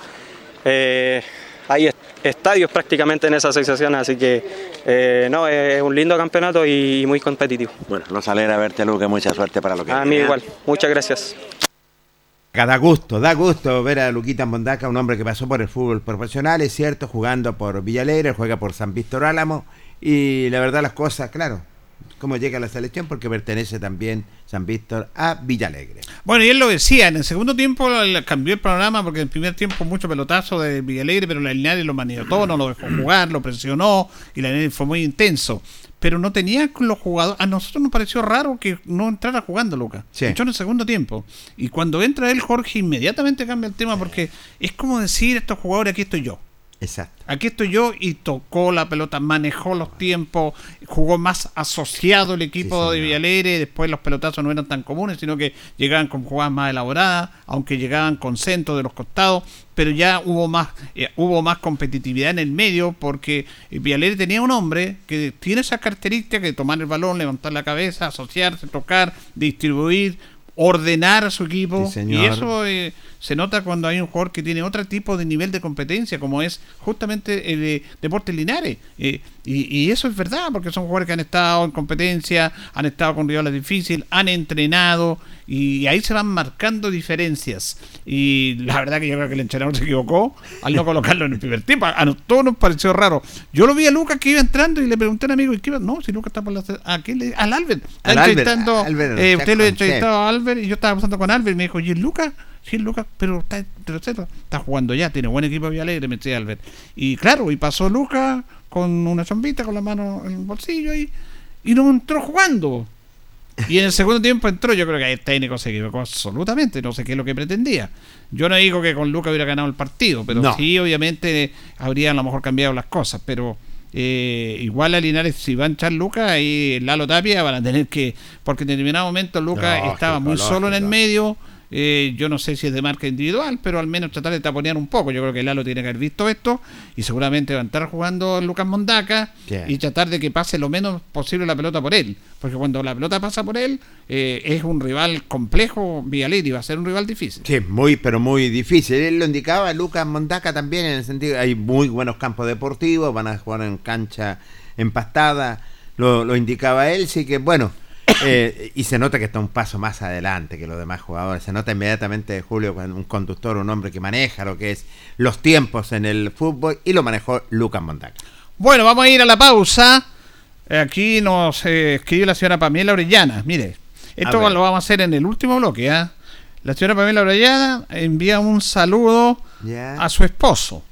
Eh, hay estadios prácticamente en esa asociación, así que eh, no, es un lindo campeonato y muy competitivo. Bueno, nos alegra verte, Luca, mucha suerte para lo que A mí igual, muchas gracias. Da gusto, da gusto ver a Luquita Mondaca, un hombre que pasó por el fútbol profesional, es cierto, jugando por Villalegre, juega por San Víctor Álamo, y la verdad las cosas, claro, cómo llega la selección, porque pertenece también San Víctor a Villalegre. Bueno, y él lo decía, en el segundo tiempo cambió el programa, porque en el primer tiempo mucho pelotazo de Villalegre, pero la Linares lo manejó no lo dejó jugar, lo presionó, y la Linares fue muy intenso pero no tenía los jugadores. A nosotros nos pareció raro que no entrara jugando Lucas. Sí. Entró en el segundo tiempo. Y cuando entra él, Jorge inmediatamente cambia el tema porque es como decir estos jugadores, aquí estoy yo. Exacto. Aquí estoy yo y tocó la pelota, manejó los tiempos, jugó más asociado el equipo de Villalegre, después los pelotazos no eran tan comunes, sino que llegaban con jugadas más elaboradas, aunque llegaban con centro de los costados, pero ya hubo más eh, hubo más competitividad en el medio porque Villalegre tenía un hombre que tiene esa característica de tomar el balón, levantar la cabeza, asociarse, tocar, distribuir, ordenar a su equipo y eso eh, se nota cuando hay un jugador que tiene otro tipo de nivel de competencia como es justamente el de Deportes Linares. Eh, y, eso es verdad porque son jugadores que han estado en competencia han estado con rivales difíciles han entrenado y ahí se van marcando diferencias. Y la verdad que yo creo que el entrenador se equivocó al no colocarlo en el primer tiempo. A, todos nos pareció raro. Yo lo vi a Lucas que iba entrando y le pregunté a un amigo ¿y qué iba? no si Lucas está por la al Albert. Al Albert, eh, usted lo ha entrevistado a Albert y yo estaba pasando con Albert y me dijo ¿y Lucas? Sí, Lucas, pero está, está jugando ya, tiene buen equipo Villalegre, me decía Albert. Y claro, y pasó Lucas con una chombita, con la mano en el bolsillo y, y no entró jugando. Y en el segundo tiempo entró, yo creo que el técnico se equivocó absolutamente, no sé qué es lo que pretendía. Yo no digo que con Lucas hubiera ganado el partido, pero sí, obviamente, habría a lo mejor cambiado las cosas, pero eh, igual a Linares, si va a echar Lucas, y Lalo Tapia van a tener que, porque en determinado momento Lucas estaba muy solo en el medio eh, yo no sé si es de marca individual, pero al menos tratar de taponear un poco. Yo creo que Lalo tiene que haber visto esto y seguramente va a estar jugando Lucas Mondaca y tratar de que pase lo menos posible la pelota por él. Porque cuando la pelota pasa por él, eh, es un rival complejo, y va a ser un rival difícil. Sí, muy, pero muy difícil. Él lo indicaba, Lucas Mondaca también, en el sentido hay muy buenos campos deportivos, van a jugar en cancha empastada, lo, lo indicaba él, sí que bueno eh, y se nota que está un paso más adelante que los demás jugadores. Se nota inmediatamente Julio un conductor, un hombre que maneja lo que es los tiempos en el fútbol y lo manejó Lucas Montaca. Bueno, vamos a ir a la pausa. Aquí nos eh, escribió la señora Pamela Orellana. Mire, esto lo vamos a hacer en el último bloque. ¿ah? La señora Pamela Orellana envía un saludo a su esposo.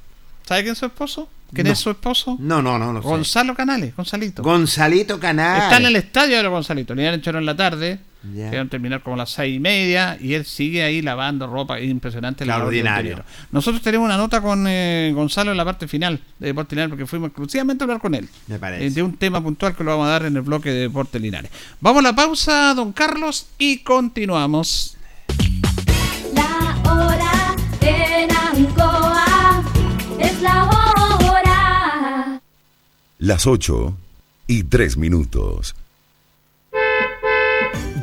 ¿Sabe quién es su esposo? ¿Quién es su esposo? No, no, no, Gonzalo Canales, Gonzalito. Gonzalito Canales. Está en el estadio ahora Gonzalito. Le hecho en la tarde. Yeah. terminar como las seis y media y él sigue ahí lavando ropa. impresionante. Extraordinario. Nosotros tenemos una nota con eh, Gonzalo en la parte final de Deportes Linares porque fuimos exclusivamente a hablar con él. Me parece. Eh, de un tema puntual que lo vamos a dar en el bloque de Deportes Linares. Vamos a la pausa, don Carlos, y continuamos. La hora en Ancoa es la hora las 8 y 3 minutos.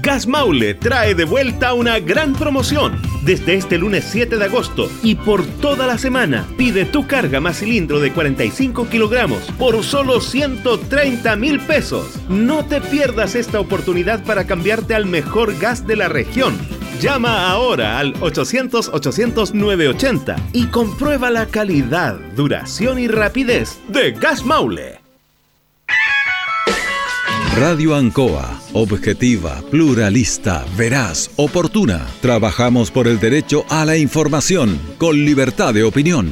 Gas Maule trae de vuelta una gran promoción. Desde este lunes 7 de agosto y por toda la semana, pide tu carga más cilindro de 45 kilogramos por solo 130 mil pesos. No te pierdas esta oportunidad para cambiarte al mejor gas de la región. Llama ahora al 800-800-980 y comprueba la calidad, duración y rapidez de Gas Maule. Radio Ancoa, objetiva, pluralista, veraz, oportuna. Trabajamos por el derecho a la información, con libertad de opinión.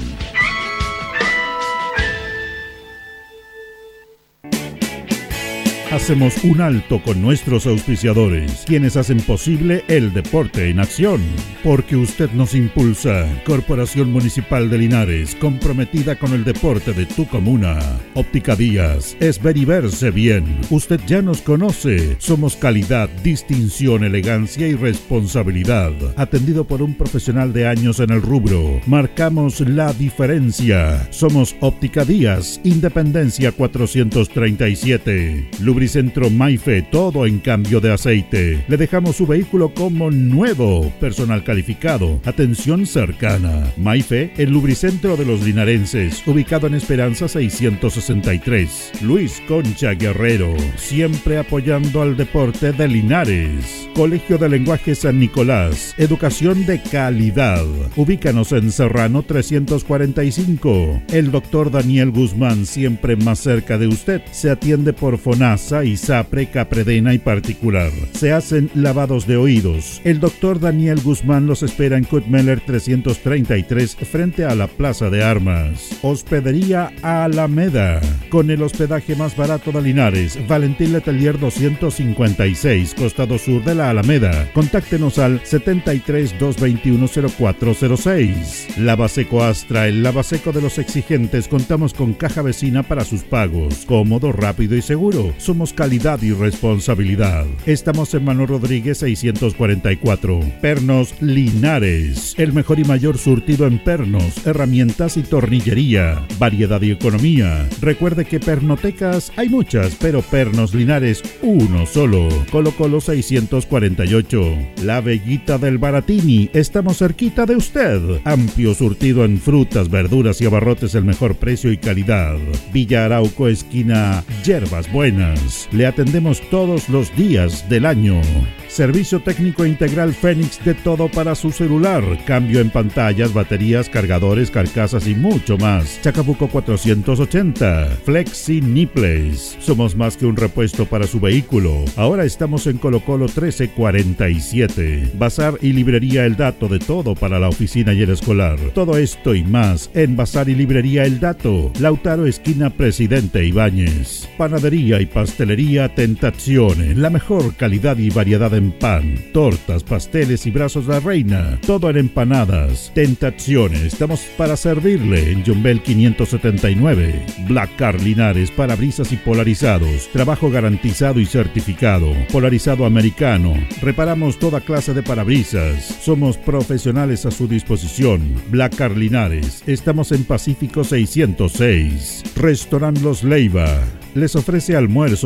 Hacemos un alto con nuestros auspiciadores, quienes hacen posible el deporte en acción. Porque usted nos impulsa. Corporación Municipal de Linares, comprometida con el deporte de tu comuna. Óptica Díaz, es ver y verse bien. Usted ya nos conoce. Somos calidad, distinción, elegancia y responsabilidad. Atendido por un profesional de años en el rubro. Marcamos la diferencia. Somos Óptica Díaz, Independencia 437. Lubricación Lubricentro Maife, todo en cambio de aceite. Le dejamos su vehículo como nuevo, personal calificado, atención cercana. Maife, el lubricentro de los linarenses, ubicado en Esperanza 663. Luis Concha Guerrero, siempre apoyando al deporte de Linares. Colegio de Lenguaje San Nicolás, educación de calidad. Ubícanos en Serrano 345. El doctor Daniel Guzmán, siempre más cerca de usted, se atiende por FONASA, ISAPRE, CAPREDENA y particular. Se hacen lavados de oídos. El doctor Daniel Guzmán los espera en Kutmeller 333 frente a la Plaza de Armas. Hospedería Alameda. Con el hospedaje más barato de Linares, Valentín Letelier 256, costado sur de la Alameda. Contáctenos al 73 221 0406. Lavaseco Astra, el lavaseco de los exigentes. Contamos con caja vecina para sus pagos. Cómodo, rápido y seguro. Somos calidad y responsabilidad. Estamos en Manuel Rodríguez 644. Pernos Linares. El mejor y mayor surtido en pernos, herramientas y tornillería. Variedad y economía. Recuerde que pernotecas hay muchas, pero pernos Linares uno solo. Colo Colo 648. La Bellita del Baratini. Estamos cerquita de usted. Amplio surtido en frutas, verduras y abarrotes, el mejor precio y calidad. Villa Arauco, esquina Yerbas Buenas. Le atendemos todos los días del año. Servicio técnico integral Fénix de todo para su celular. Cambio en pantallas, baterías, cargadores, carcasas y mucho más. Chacabuco 480. Flexi Nipples. Somos más que un repuesto para su vehículo. Ahora estamos en Colo Colo 1347. Bazar y librería El Dato de todo para la oficina y el escolar. Todo esto y más en Bazar y librería El Dato. Lautaro esquina Presidente Ibáñez. Panadería y pastelería Tentazione. La mejor calidad y variedad en pan, tortas, pasteles y brazos de la reina. Todo en empanadas. Tentaciones. Estamos para servirle en Jumbel 579. Black Car Linares, parabrisas y polarizados. Trabajo garantizado y certificado. Polarizado americano. Reparamos toda clase de parabrisas. Somos profesionales a su disposición. Black Car Linares. Estamos en Pacífico 606. Restaurant Los Leiva les ofrece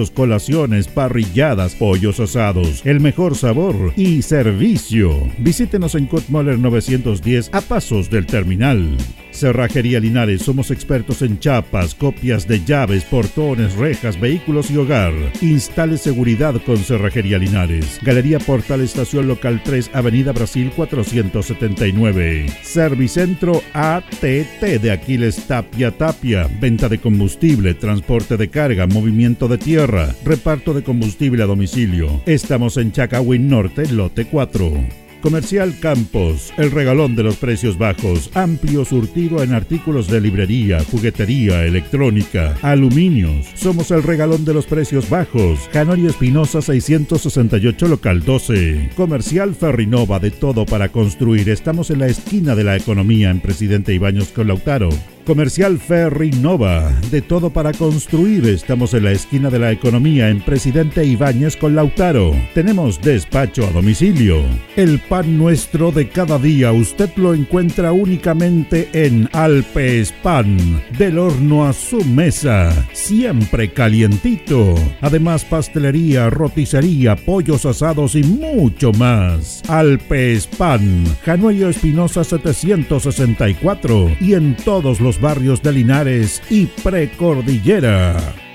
colaciones, parrilladas, pollos asados, el mejor sabor y servicio. Visítenos en Kutmoller 910 a pasos del terminal. Cerrajería Linares, somos expertos en chapas, copias de llaves, portones, rejas, vehículos y hogar. Instale seguridad con Cerrajería Linares. Galería Portal Estación Local 3, Avenida Brasil 479. Servicentro ATT de Aquiles Tapia Tapia. Venta de combustible, transporte de carga, movimiento de tierra, reparto de combustible a domicilio. Estamos en Chacawin Norte, lote 4. Comercial Campos, el regalón de los precios bajos, amplio surtido en artículos de librería, juguetería, electrónica, aluminios. Somos el regalón de los precios bajos. Canorio Espinosa 668 local 12. Comercial Ferrinova de todo para construir. Estamos en la esquina de la economía en Presidente Ibaños con Lautaro. Comercial Ferry Nova, de todo para construir. Estamos en la esquina de la economía en Presidente Ibáñez con Lautaro. Tenemos despacho a domicilio. El pan nuestro de cada día usted lo encuentra únicamente en Alpes Pan, del horno a su mesa, siempre calientito. Además pastelería, roticería, pollos asados y mucho más. Alpes Pan, Januello Espinosa 764 y en todos los barrios de Linares y Precordillera.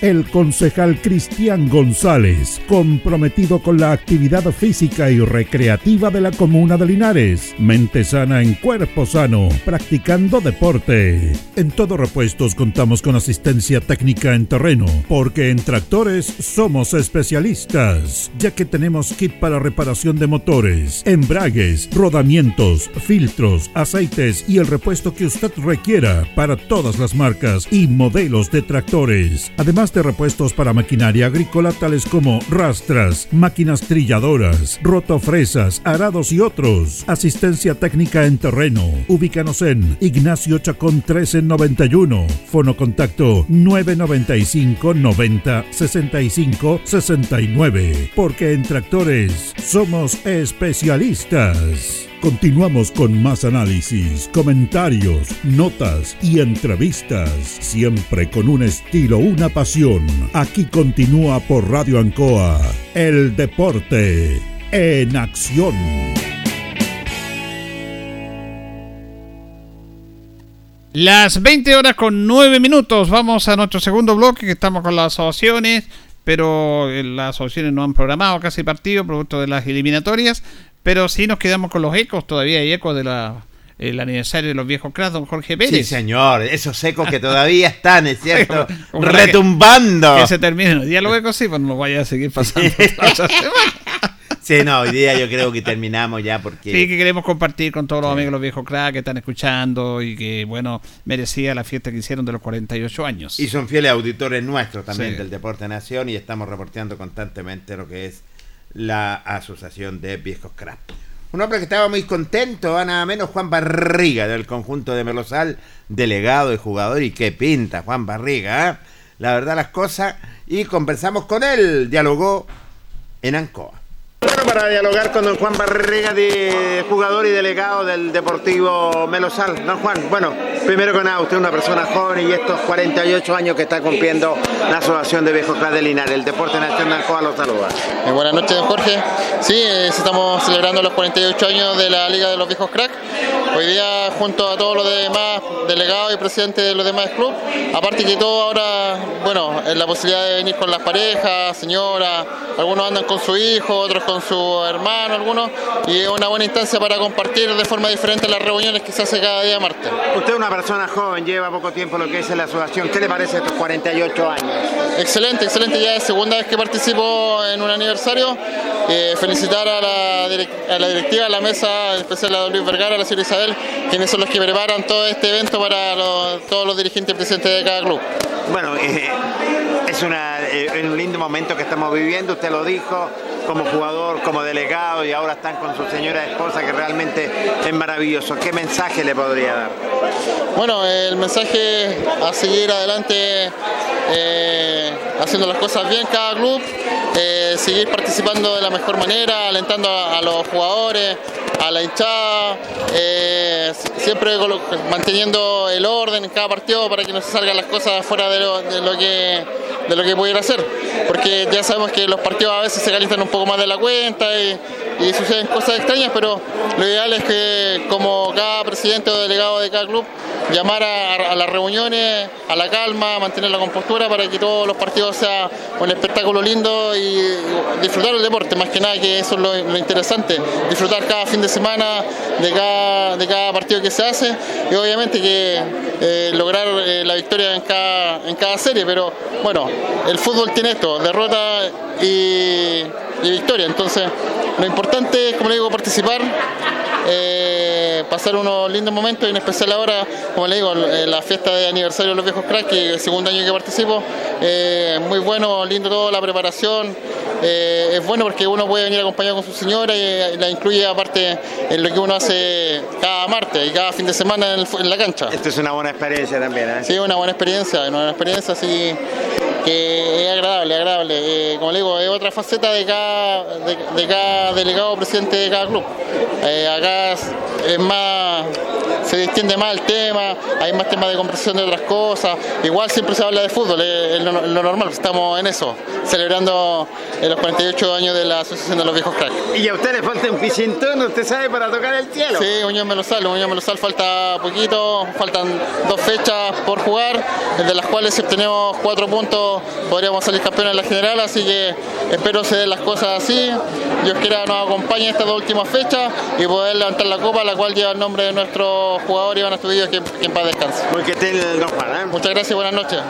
el concejal Cristian González, comprometido con la actividad física y recreativa de la comuna de Linares. Mente sana en cuerpo sano, practicando deporte. En todo repuestos contamos con asistencia técnica en terreno, porque en tractores somos especialistas, ya que tenemos kit para reparación de motores, embragues, rodamientos, filtros, aceites y el repuesto que usted requiera para todas las marcas y modelos de tractores. Además de repuestos para maquinaria agrícola tales como rastras, máquinas trilladoras, rotofresas, arados y otros. Asistencia técnica en terreno. Ubícanos en Ignacio Chacón 1391. Fono contacto 995 90 65 69. Porque en tractores somos especialistas. Continuamos con más análisis, comentarios, notas y entrevistas, siempre con un estilo, una pasión. Aquí continúa por Radio Ancoa, el deporte en acción. Las 20 horas con 9 minutos. Vamos a nuestro segundo bloque que estamos con las asociaciones, pero eh, las asociaciones no han programado casi partido producto de las eliminatorias, pero sí nos quedamos con los ecos. Todavía hay ecos de la el aniversario de los viejos cracks, don Jorge Pérez. Sí, señor, esos ecos que todavía están, es cierto, Ojalá que- retumbando. Que, se terminen. Ya lo ecos sí, pues no vaya a seguir pasando. Sí, no, hoy día yo creo que terminamos ya porque... Sí, que queremos compartir con todos los amigos los viejos cracks que están escuchando y que, bueno, merecía la fiesta que hicieron de los 48 años. Y son fieles auditores nuestros también Sí. del Deporte Nación y estamos reporteando constantemente lo que es la Asociación de Viejos Crack. Un hombre que estaba muy contento, va nada menos Juan Barriga del conjunto de Melosal, delegado y jugador. Y qué pinta Juan Barriga, ¿eh? la verdad las cosas. Y conversamos con él, dialogó en Ancoa. Bueno, para dialogar con don Juan Barriga, de jugador y delegado del Deportivo Melosal. Don Juan, bueno, primero que nada, usted es una persona joven y estos 48 años que está cumpliendo la Asociación de Viejos Crack de Linares. El Deporte Nacional Ancoa lo saluda. Eh, buenas noches, don Jorge. Sí, eh, estamos celebrando los 48 años de la Liga de los Viejos Crack. Hoy día, junto a todos los demás delegados y presidentes de los demás clubes, aparte que todo ahora, bueno, la posibilidad de venir con las parejas, señoras, algunos andan con su hijo, otros con su hermano, algunos, y es una buena instancia para compartir de forma diferente las reuniones que se hace cada día martes. Usted es una persona joven, lleva poco tiempo lo que es la asociación. ¿Qué le parece estos 48 años? Excelente, excelente. Ya es segunda vez que participo en un aniversario. Eh, felicitar a la, a la directiva, a la mesa, en especial a Luis Vergara, a la señora Isabel, quienes son los que preparan todo este evento para los- todos los dirigentes y presidentes de cada club. Bueno, eh, es una, eh, un lindo momento que estamos viviendo, usted lo dijo, como jugador, como delegado y ahora están con su señora esposa que realmente es maravilloso. ¿Qué mensaje le podría dar? Bueno, el mensaje a seguir adelante eh, haciendo las cosas bien cada club, eh, seguir participando de la mejor manera, alentando a, los jugadores, a la hinchada, eh, siempre manteniendo el orden en cada partido para que no se salgan las cosas fuera de lo, de lo que de lo que pudiera hacer, porque ya sabemos que los partidos a veces se calientan un poco más de la cuenta y, suceden cosas extrañas, pero lo ideal es que como cada presidente o delegado de cada club llamar a, las reuniones, a la calma, mantener la compostura para que todos los partidos sean un espectáculo lindo y disfrutar el deporte, más que nada que eso es lo, interesante, disfrutar cada fin de semana de cada, partido que se hace y obviamente que eh, lograr eh, la victoria en cada, en cada serie, pero bueno, el fútbol tiene esto, derrota y victoria, entonces lo importante es, como le digo, participar, eh, pasar unos lindos momentos y en especial ahora, como le digo, la fiesta de aniversario de los viejos cracks, que el segundo año que participo, eh, muy bueno, lindo todo, la preparación, eh, es bueno porque uno puede venir acompañado con su señora y, la incluye aparte en lo que uno hace cada martes y cada fin de semana en, el fu- en la cancha. Esto es una buena experiencia también, ¿eh? Sí, una buena experiencia, una buena experiencia así que es agradable, agradable. Eh, como le digo, es otra faceta de cada, de, de cada delegado o presidente de cada club. Eh, acá es, más, se distiende más el tema, hay más temas de conversación de otras cosas. Igual siempre se habla de fútbol, es, es lo, lo normal, estamos en eso, celebrando eh, los 48 años de la Asociación de los Viejos Cracks. Y a usted le falta un pichintón, usted sabe, para tocar el cielo. Sí, Unión Melosal, Unión Melosal falta poquito, faltan dos fechas por jugar, de las cuales si obtenemos cuatro puntos podríamos salir campeones en la general, así que espero se den las cosas así. Dios quiera nos acompañe en estas dos últimas fechas y poder levantar la copa, la cual lleva el nombre de nuestro jugador Iván Astudillo, que, que en paz descanse. ¿eh? Muchas gracias y buenas noches.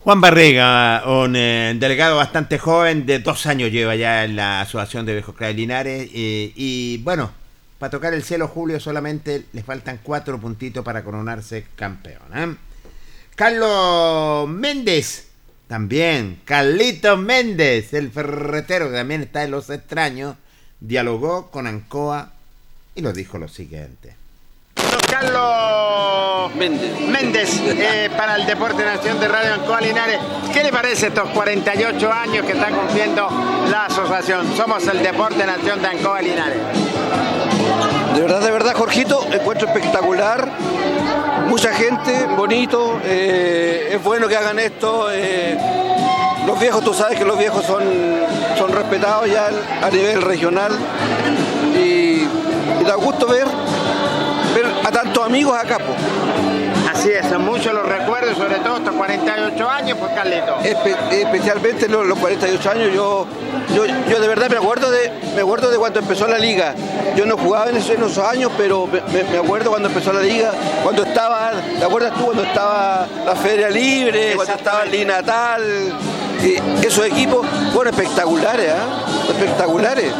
Juan Barriga, un eh, delegado bastante joven, de dos años lleva ya en la Asociación de Viejos Linares. eh, y bueno, para tocar el cielo, Julio, solamente le faltan cuatro puntitos para coronarse campeón. ¿eh? Carlos Méndez, También Carlitos Méndez, el ferretero que también está en Los Extraños, dialogó con Ancoa y nos dijo lo siguiente. Don Carlos Méndez, eh, para el Deporte Nación de Radio Ancoa Linares. ¿Qué le parece estos 48 años que está cumpliendo la asociación? Somos el Deporte Nación de Ancoa Linares. De verdad, de verdad, Jorgito, encuentro espectacular. Mucha gente, bonito. eh, es bueno que hagan esto. eh, los viejos, tú sabes que los viejos son, son respetados ya a nivel regional. Y, da gusto ver, ver a tantos amigos acá. po. Así es, son muchos los recuerdos, sobre todo estos 48 años, pues Carlito. Espe- especialmente los, los 48 años, yo, yo, yo de verdad me acuerdo de, me acuerdo de cuando empezó la liga. Yo no jugaba en esos, en esos años, pero me, me- me acuerdo cuando empezó la liga, cuando estaba, ¿te acuerdas tú cuando estaba la Feria Libre, cuando estaba el Natal? esos equipos fueron espectaculares, ¿ah? Espectaculares.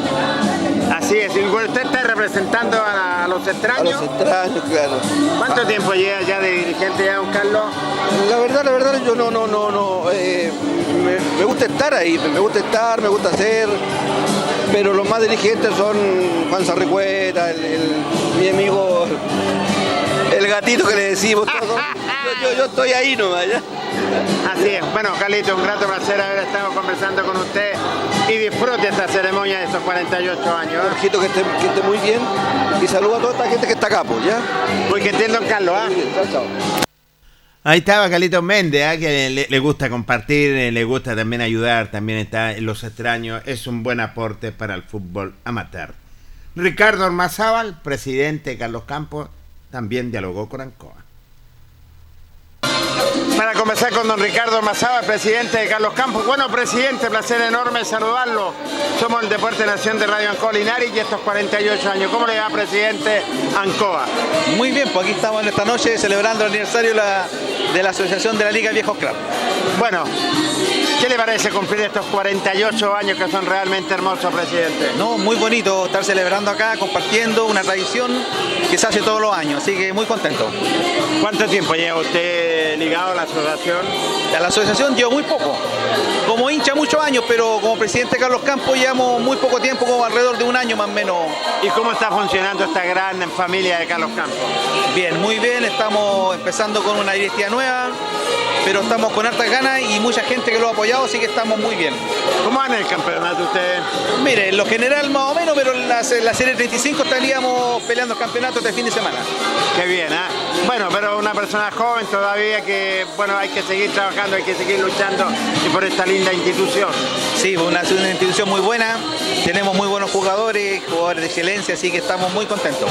Así es, y usted está representando a, a los extraños. A los extraños, claro. ¿Cuánto tiempo lleva ya de dirigente ya, don Carlos? La verdad, la verdad, yo no, no, no, no. eh, me, me gusta estar ahí, me gusta estar, me gusta hacer. Pero los más dirigentes son Juan Sarricueta, el, el- mi amigo, el gatito que le decimos todos. Yo, yo- yo estoy ahí nomás, ¿ya? Así es. Bueno, Carlito, un grato placer haber estado conversando con usted y disfrute esta ceremonia de estos 48 años. ¿eh? Jorgito, que esté, que esté muy bien. Y saludo a toda esta gente que está acá, pues, ¿ya? Muy que don Carlos, ¿ah? Chao, chao. Ahí estaba Carlitos Méndez, ¿ah? que le, le gusta compartir, eh, le gusta también ayudar, también está en Los Extraños, es un buen aporte para el fútbol amateur. Ricardo Ormazábal, presidente de Carlos Campos, también dialogó con Ancoa. Para conversar con don Ricardo Ormazábal, presidente de Carlos Campos. Bueno, presidente, placer enorme saludarlo. Somos el Deporte Nación de Radio Ancoa Linares y estos 48 años. ¿Cómo le va, presidente Ancoa? Muy bien, pues aquí estamos en esta noche celebrando el aniversario de la, de la Asociación de la Liga Viejos Club. Bueno, ¿qué le parece cumplir estos 48 años que son realmente hermosos, presidente? No, muy bonito estar celebrando acá, compartiendo una tradición que se hace todos los años, así que muy contento. ¿Cuánto tiempo lleva usted ligado a la asociación? A la asociación llevo muy poco. Como hincha muchos años, pero como presidente de Carlos Campos llevamos muy poco tiempo, como alrededor de un año más o menos. ¿Y cómo está funcionando esta gran familia de Carlos Campos? Bien, muy bien, estamos empezando con una directiva nueva, pero estamos con hartas ganas y mucha gente que lo ha apoyado, así que estamos muy bien. ¿Cómo van el campeonato ustedes? Mire, en lo general más o menos, pero en la, en la serie 35 estaríamos peleando el campeonato este fin de semana. Qué bien, ¿ah? Bueno, pero una persona joven todavía que, bueno, hay que seguir trabajando, hay que seguir luchando y por esta linda institución. Sí, una, una institución muy buena, tenemos muy buenos jugadores, jugadores de excelencia, así que estamos muy contentos.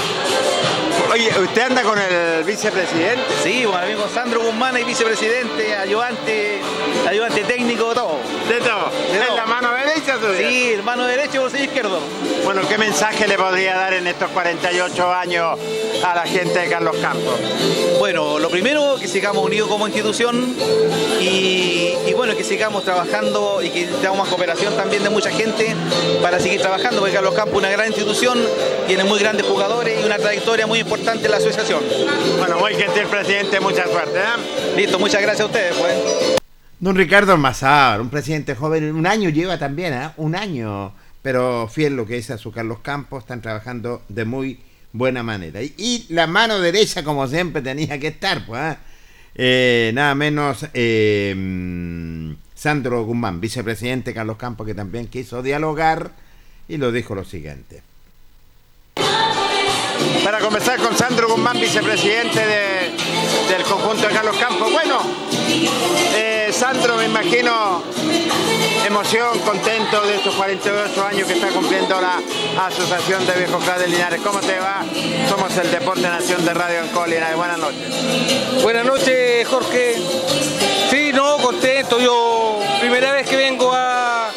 Oye, ¿usted anda con el vicepresidente? Sí, con el amigo Sandro Guzmán y vicepresidente, ayudante, ayudante técnico, todo. De todo. De ¿Es todo. la mano derecha suya? Sí, mano derecha y bolsillo izquierdo. Bueno, ¿qué mensaje le podría dar en estos 48 años a la gente de Carlos Campos? Bueno, lo primero, que sigamos unidos como institución y, y bueno, que sigamos trabajando y que tengamos más cooperación también de mucha gente para seguir trabajando, porque Carlos Campos es una gran institución, tiene muy grandes jugadores y una trayectoria muy importante en la asociación. Bueno, muy gentil presidente, mucha suerte. ¿eh? Listo, muchas gracias a ustedes. Pues. Don Ricardo Almazar, un presidente joven, un año lleva también, ¿eh? un año, pero fiel lo que dice a su Carlos Campos, están trabajando de muy buena manera. Y, la mano derecha, como siempre, tenía que estar, pues, ¿eh? Eh, nada menos eh, Sandro Guzmán, vicepresidente Carlos Campos, que también quiso dialogar y lo dijo lo siguiente. Para conversar con Sandro Guzmán, vicepresidente de- del conjunto de Carlos Campos. Bueno, eh, Sandro, me imagino emoción, contento de estos 48 años que está cumpliendo la Asociación de Viejos Club de Linares. ¿Cómo te va? Somos el Deporte Nación de Radio Ancoa Linares. Buenas noches. Buenas noches, Jorge. Sí, no, contento. Yo, primera vez que vengo a,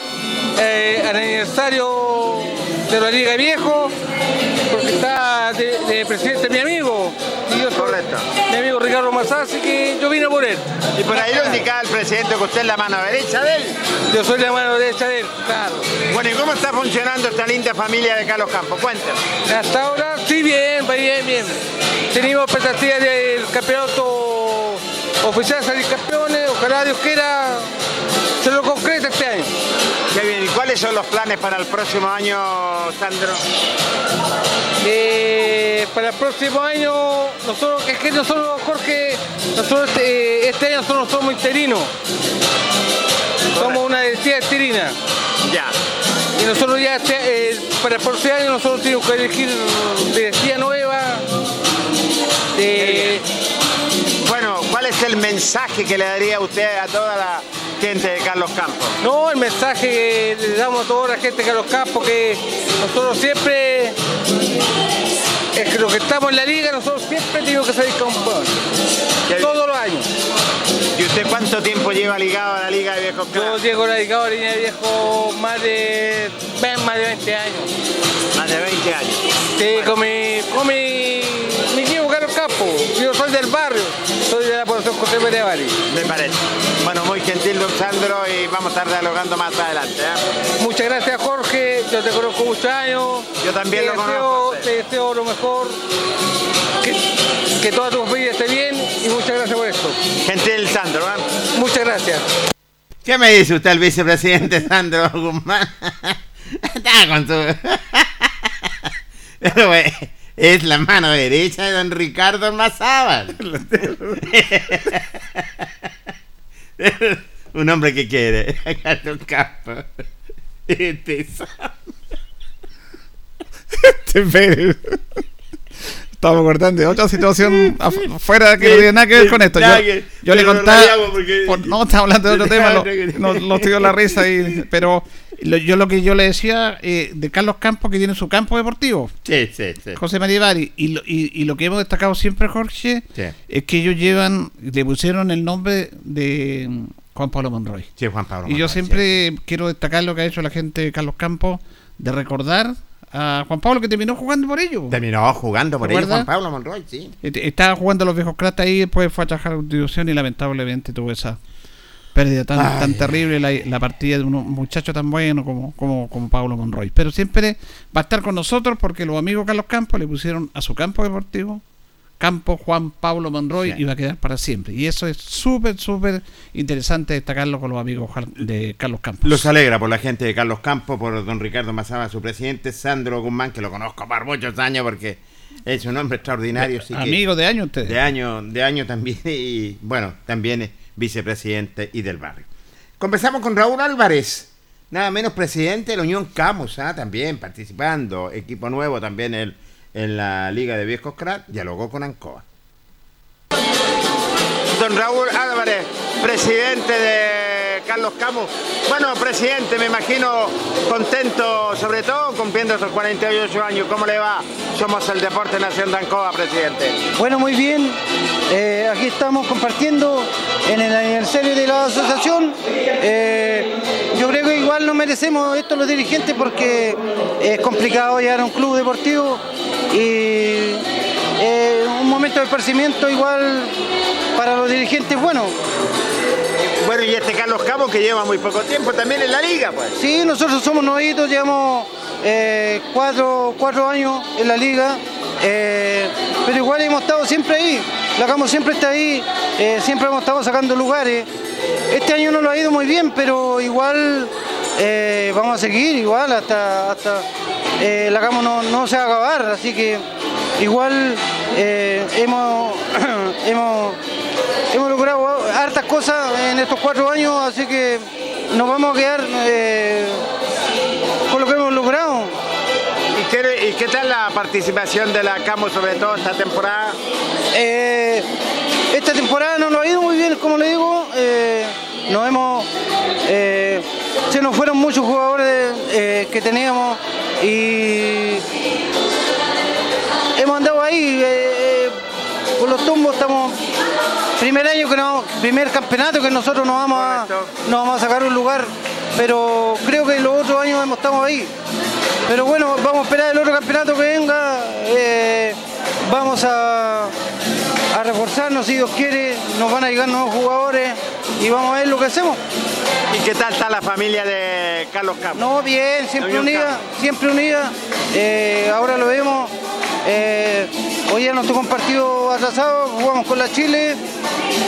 eh, al aniversario de la Liga Viejo, porque está de, de presidente mi amigo. Mi amigo Ricardo Mazá, así que yo vine por él. Y por ahí lo indicaba el presidente que usted es la mano derecha de él. Yo soy la mano derecha de él, claro. Bueno, ¿y cómo está funcionando esta linda familia de Carlos Campos? Cuéntanos. Hasta ahora, sí, bien, bien, bien. Tenemos expectativas del campeonato oficial salir campeones, ojalá Dios quiera se lo concreta cuáles son los planes para el próximo año, Sandro? Eh, para el próximo año, nosotros, es que nosotros, Jorge, nosotros eh, este año nosotros somos interinos. Somos una directiva interina. Ya. Y nosotros ya este, eh, para el próximo año nosotros tenemos que elegir directiva nueva. Bueno, ¿cuál es el mensaje que le daría usted a toda la gente de Carlos Campos? No, el mensaje que le damos a toda la gente de Carlos Campos, que nosotros siempre, es que los que estamos en la liga, nosotros siempre tenemos que salir campeones. Todos los años. ¿Y usted cuánto tiempo lleva ligado a la Liga de Viejos Yo llego a la liga de línea de viejo más de, más de 20 años. Más de 20 años. Sí, con mi, con mi, mi tío Carlos Campos. Yo soy del barrio, soy de la población José Bari. Me parece. Bueno, muy gentil, don Sandro, y vamos a estar dialogando más adelante. ¿eh? Muchas gracias Jorge, yo te conozco muchos años. Yo también te lo deseo, conozco. Te deseo lo mejor, que, que toda tu familia esté bien y muchas gracias por esto. Gentil Sandro, ¿eh? Muchas gracias. ¿Qué me dice usted, el vicepresidente Sandro Guzmán? Está con su... Pero, güey, es la mano derecha de don Ricardo Mazábal. Un hombre que quiere. Carlos Campos. Este Este Pérez. Estamos acordando de otra situación af- fuera que no tiene nada que ver con esto. Yo, le contaba. por- no, estamos hablando de otro tema. Lo, no, lo estoy dio la risa. Y, pero lo- yo lo que yo le decía eh, de Carlos Campos, que tiene su campo deportivo. Sí, sí, sí. José María Bari. Y lo, y, y lo que hemos destacado siempre, Jorge, Sí. es que ellos llevan, le pusieron el nombre de Juan Pablo Monroy. Sí, Juan Pablo Y yo siempre quiero destacar lo que ha hecho la gente de Carlos Campos, de recordar a Juan Pablo que terminó jugando por ellos. Terminó jugando por ¿Te ahí acuerdas? Juan Pablo Monroy, sí. Est- Estaba jugando los viejos cratas ahí, después fue a trabajar a Constitución y lamentablemente tuvo esa pérdida tan, Ay. tan terrible la, la partida de un muchacho tan bueno como, como, como Pablo Monroy. Pero siempre va a estar con nosotros porque los amigos Carlos Campos le pusieron a su campo deportivo Campo Juan Pablo Monroy y va a quedar para siempre. Y eso es súper, súper interesante destacarlo con los amigos de Carlos Campos. Los alegra por la gente de Carlos Campos, por don Ricardo Mazaba, su presidente, Sandro Guzmán, que lo conozco por muchos años porque es un hombre extraordinario. que- Amigo de año ustedes. De año, de año también, y bueno, también es vicepresidente y del barrio. Conversamos con Raúl Álvarez, nada menos presidente de la Unión Camus, ¿ah? también participando, equipo nuevo también el, en la Liga de Viejos Crack, dialogó con Ancoa. Don Raúl Álvarez, presidente de Carlos Camus. Bueno, presidente, me imagino contento, sobre todo cumpliendo esos 48 años. ¿Cómo le va? Somos el Deporte Nación de Ancoa, presidente. Bueno, muy bien. Eh, aquí estamos compartiendo en el aniversario de la asociación. Eh, yo creo que igual no merecemos esto los dirigentes porque es complicado llegar a un club deportivo y eh, un momento de esparcimiento igual para los dirigentes bueno. Bueno, y este Carlos Camus que lleva muy poco tiempo también en la liga, pues. Sí, nosotros somos novitos, llevamos eh, cuatro, cuatro años en la liga, eh, pero igual hemos estado siempre ahí, la Camo siempre está ahí, eh, siempre hemos estado sacando lugares. Este año no lo ha ido muy bien, pero igual vamos a seguir, igual hasta, hasta la Camo no, no se va a acabar, así que igual hemos, hemos, hemos logrado hartas cosas en estos cuatro años, así que nos vamos a quedar eh, con lo que hemos logrado. ¿Y qué, y qué tal la participación de la Camus, sobre todo esta temporada? Eh, esta temporada no nos ha ido muy bien, como le digo. eh, nos hemos, eh, se nos fueron muchos jugadores que teníamos y hemos andado ahí. por los tumbos estamos. Primer año que no, primer campeonato que nosotros nos vamos a, nos vamos a sacar un lugar, pero creo que los otros años hemos estado ahí. Pero bueno, vamos a esperar el otro campeonato que venga. eh, vamos a, a reforzarnos si Dios quiere. Nos van a llegar nuevos jugadores y vamos a ver lo que hacemos. ¿Y qué tal está la familia de Carlos Camus? No, bien, siempre unida, siempre unida. Eh, ahora lo vemos. Eh, hoy ya nos tocó un partido atrasado, jugamos con la Chile,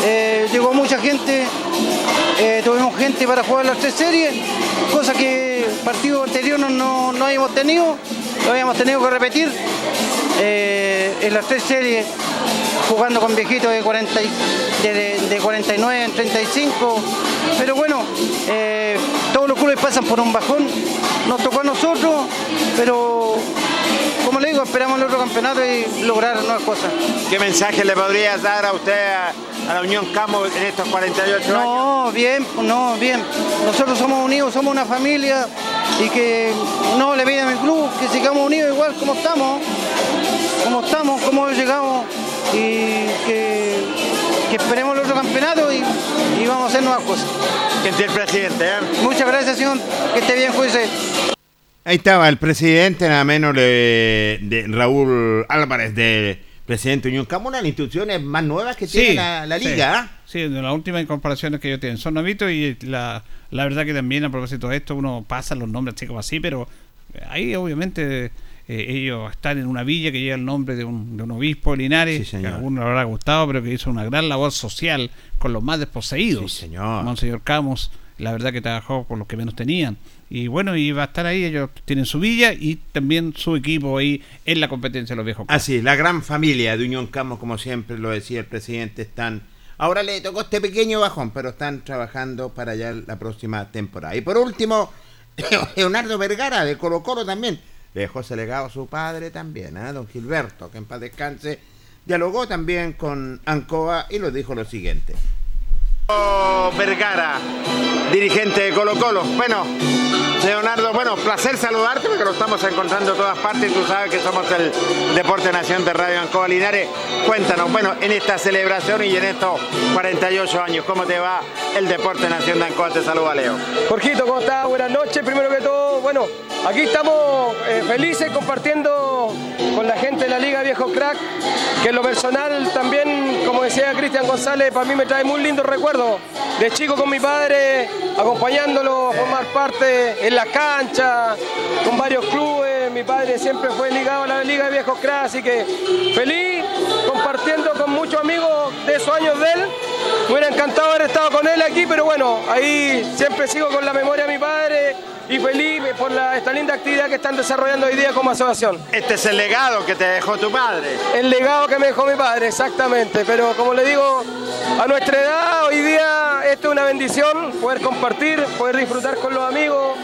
eh, llegó mucha gente. eh, tuvimos gente para jugar las tres series, cosa que partido anterior no, no, no habíamos tenido, lo habíamos tenido que repetir eh, en las tres series, jugando con viejitos de, 40 y- de, de- de 49 en 35, pero bueno, eh, todos los clubes pasan por un bajón, nos tocó a nosotros, pero como le digo, esperamos el otro campeonato y lograr nuevas cosas. ¿Qué mensaje le podrías dar a usted a, a la Unión Camo en estos 48 años? No, bien, no, bien. Nosotros somos unidos, somos una familia y que no le piden al club que sigamos unidos igual como estamos, como estamos, como llegamos y que, que esperemos el otro campeonato y, y vamos a hacer nuevas cosas. Gente el presidente, ¿eh? Muchas gracias, señor. Que esté bien, juice. Ahí estaba el presidente, nada menos de, de Raúl Álvarez, de presidente de Unión Camo, una de las instituciones más nuevas que tiene la, la liga. ¿ah? Sí, de las últimas incorporaciones que ellos tienen. Son novitos y la, la verdad que también a propósito de esto uno pasa los nombres así como así, pero ahí obviamente eh, ellos están en una villa que lleva el nombre de un, de un obispo Linares, que a algunos le habrá gustado, pero que hizo una gran labor social con los más desposeídos. señor. Monseñor Camus, la verdad que trabajó con los que menos tenían. Y bueno, y va a estar ahí, ellos tienen su villa y también su equipo ahí en la competencia de los viejos. Así, la gran familia de Unión Camo, como siempre lo decía el presidente, están... Ahora le tocó este pequeño bajón, pero están trabajando para ya la próxima temporada. Y por último, Leonardo Vergara de Colo Colo también. Le dejó ese legado a su padre también, ¿ah? don Gilberto, que en paz descanse. Dialogó también con Ancoa y lo dijo lo siguiente. Vergara, dirigente de Colo Colo. Bueno, Leonardo, bueno, placer saludarte porque lo estamos encontrando en todas partes tú sabes que somos el Deporte Nación de Radio Ancoa Linares. Cuéntanos, bueno, en esta celebración y en estos 48 años, ¿cómo te va el Deporte Nación de Ancoa? Te saluda Leo. Jorgito, ¿cómo estás? Buenas noches. Primero que todo, bueno, aquí estamos eh, felices compartiendo con la gente de la Liga Viejo Crack, que en lo personal también, como decía Cristian González, para mí me trae muy lindos De chico con mi padre, acompañándolo a formar parte en la cancha, con varios clubes. Mi padre siempre fue ligado a la Liga Viejo Crack, así que feliz compartiendo con muchos amigos de esos años de él. Me hubiera encantado haber estado con él aquí, pero bueno, ahí siempre sigo con la memoria de mi padre y feliz por la- esta linda actividad que están desarrollando hoy día como asociación. Este es el legado que te dejó tu padre. El legado que me dejó mi padre, exactamente. Pero como le digo, a nuestra edad, hoy día esto es una bendición, poder compartir, poder disfrutar con los amigos,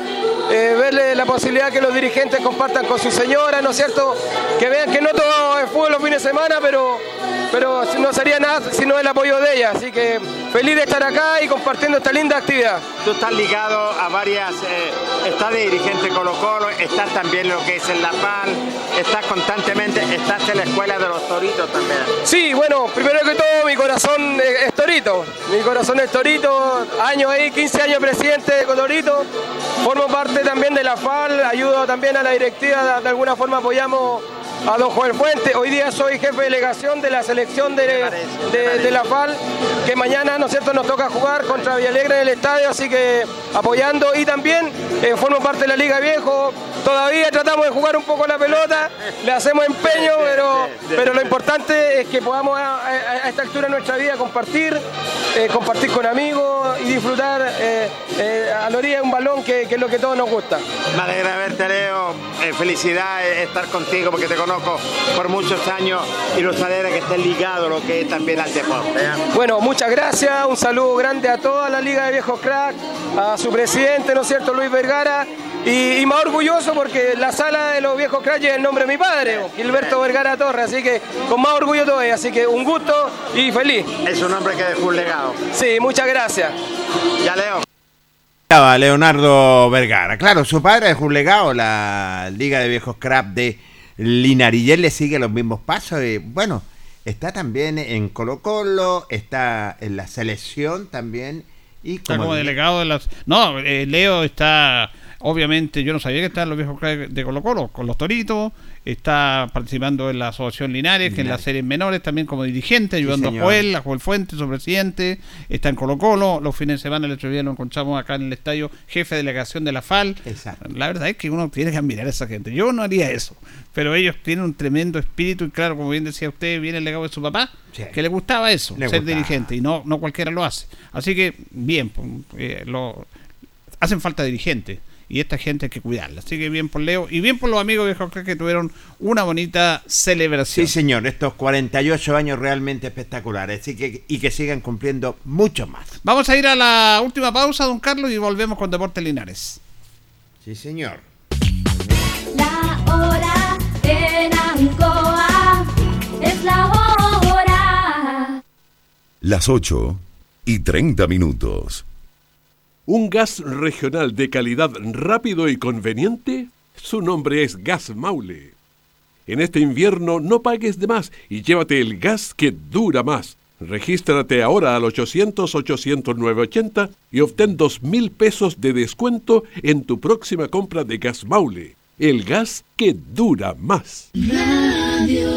eh, verle la posibilidad que los dirigentes compartan con su señora, ¿no es cierto? Que vean que no todo es fútbol los fines de semana, pero, pero no sería nada sino el apoyo de ella. Así que feliz de estar acá y compartiendo esta linda actividad. Tú estás ligado a varias, eh, estás de dirigente Colo Colo, estás también lo que es en La PAL, estás constantemente, estás en la escuela de los toritos también. Sí, bueno, primero que todo mi corazón es Torito, mi corazón es Torito, años ahí, 15 años presidente de Torito, formo parte también de la FAL, ayudo también a la directiva, de alguna forma apoyamos a don Joel Fuente, hoy día soy jefe de delegación de la selección de, de- de la FAL, que mañana, ¿no es cierto?, nos toca jugar contra Villalegre en el estadio, así que apoyando y también eh, formo parte de la Liga Viejo, todavía tratamos de jugar un poco la pelota, le hacemos empeño, pero, pero lo importante es que podamos a, a- a esta altura de nuestra vida compartir, eh, compartir con amigos y disfrutar eh, eh, a la orilla de un balón que, que es lo que todos nos gusta. Me alegra verte, Leo. Eh, felicidad estar contigo porque te conozco por muchos años y nos alegra que estés ligado lo que es también al deporte. ¿eh? Bueno, muchas gracias, un saludo grande a toda la Liga de Viejos Crack, a su presidente, ¿no es cierto?, Luis Vergara, y, y más orgulloso porque la sala de los Viejos Crack lleva el nombre de mi padre, Gilberto Vergara Torres, así que con más orgullo todavía, así que un gusto y feliz. Es un hombre que dejó un legado. Sí, muchas gracias. Ya, Leo. Estaba Leonardo Vergara. Claro, su padre es un legado, la Liga de Viejos Crap de él le sigue los mismos pasos. Y, bueno, está también en Colo Colo, está en la selección también. Y Está como como delegado de las. No, eh, Leo está. Obviamente, yo no sabía que estaban los viejos de Colo Colo, con los toritos. está participando en la Asociación Linares, que en las series menores, también como dirigente, ayudando a. Joel, a Joel Fuentes, su presidente, está en Colo Colo, los fines de semana el otro día lo encontramos acá en el estadio, jefe de delegación de la FAL. La verdad es que uno tiene que admirar a esa gente. Yo no haría eso, pero ellos tienen un tremendo espíritu y claro, como bien decía usted, viene el legado de su papá, que le gustaba eso, Le ser gustaba. dirigente, y no, no cualquiera lo hace. Así que, bien, pues, eh, lo, hacen falta dirigentes y esta gente hay que cuidarla. Así que bien por Leo y bien por los amigos de Jorge que tuvieron una bonita celebración. Sí, señor, estos 48 años realmente espectaculares así que, y que sigan cumpliendo mucho más. Vamos a ir a la última pausa, don Carlos, y volvemos con Deportes Linares. Sí, señor. La hora en Ancoa es la hora. Las 8 y 30 minutos. Un gas regional de calidad rápido y conveniente, su nombre es Gas Maule. En este invierno no pagues de más y llévate el gas que dura más. Regístrate ahora al 800-800-980 y obtén 2 mil pesos de descuento en tu próxima compra de Gas Maule. El gas que dura más. Radio.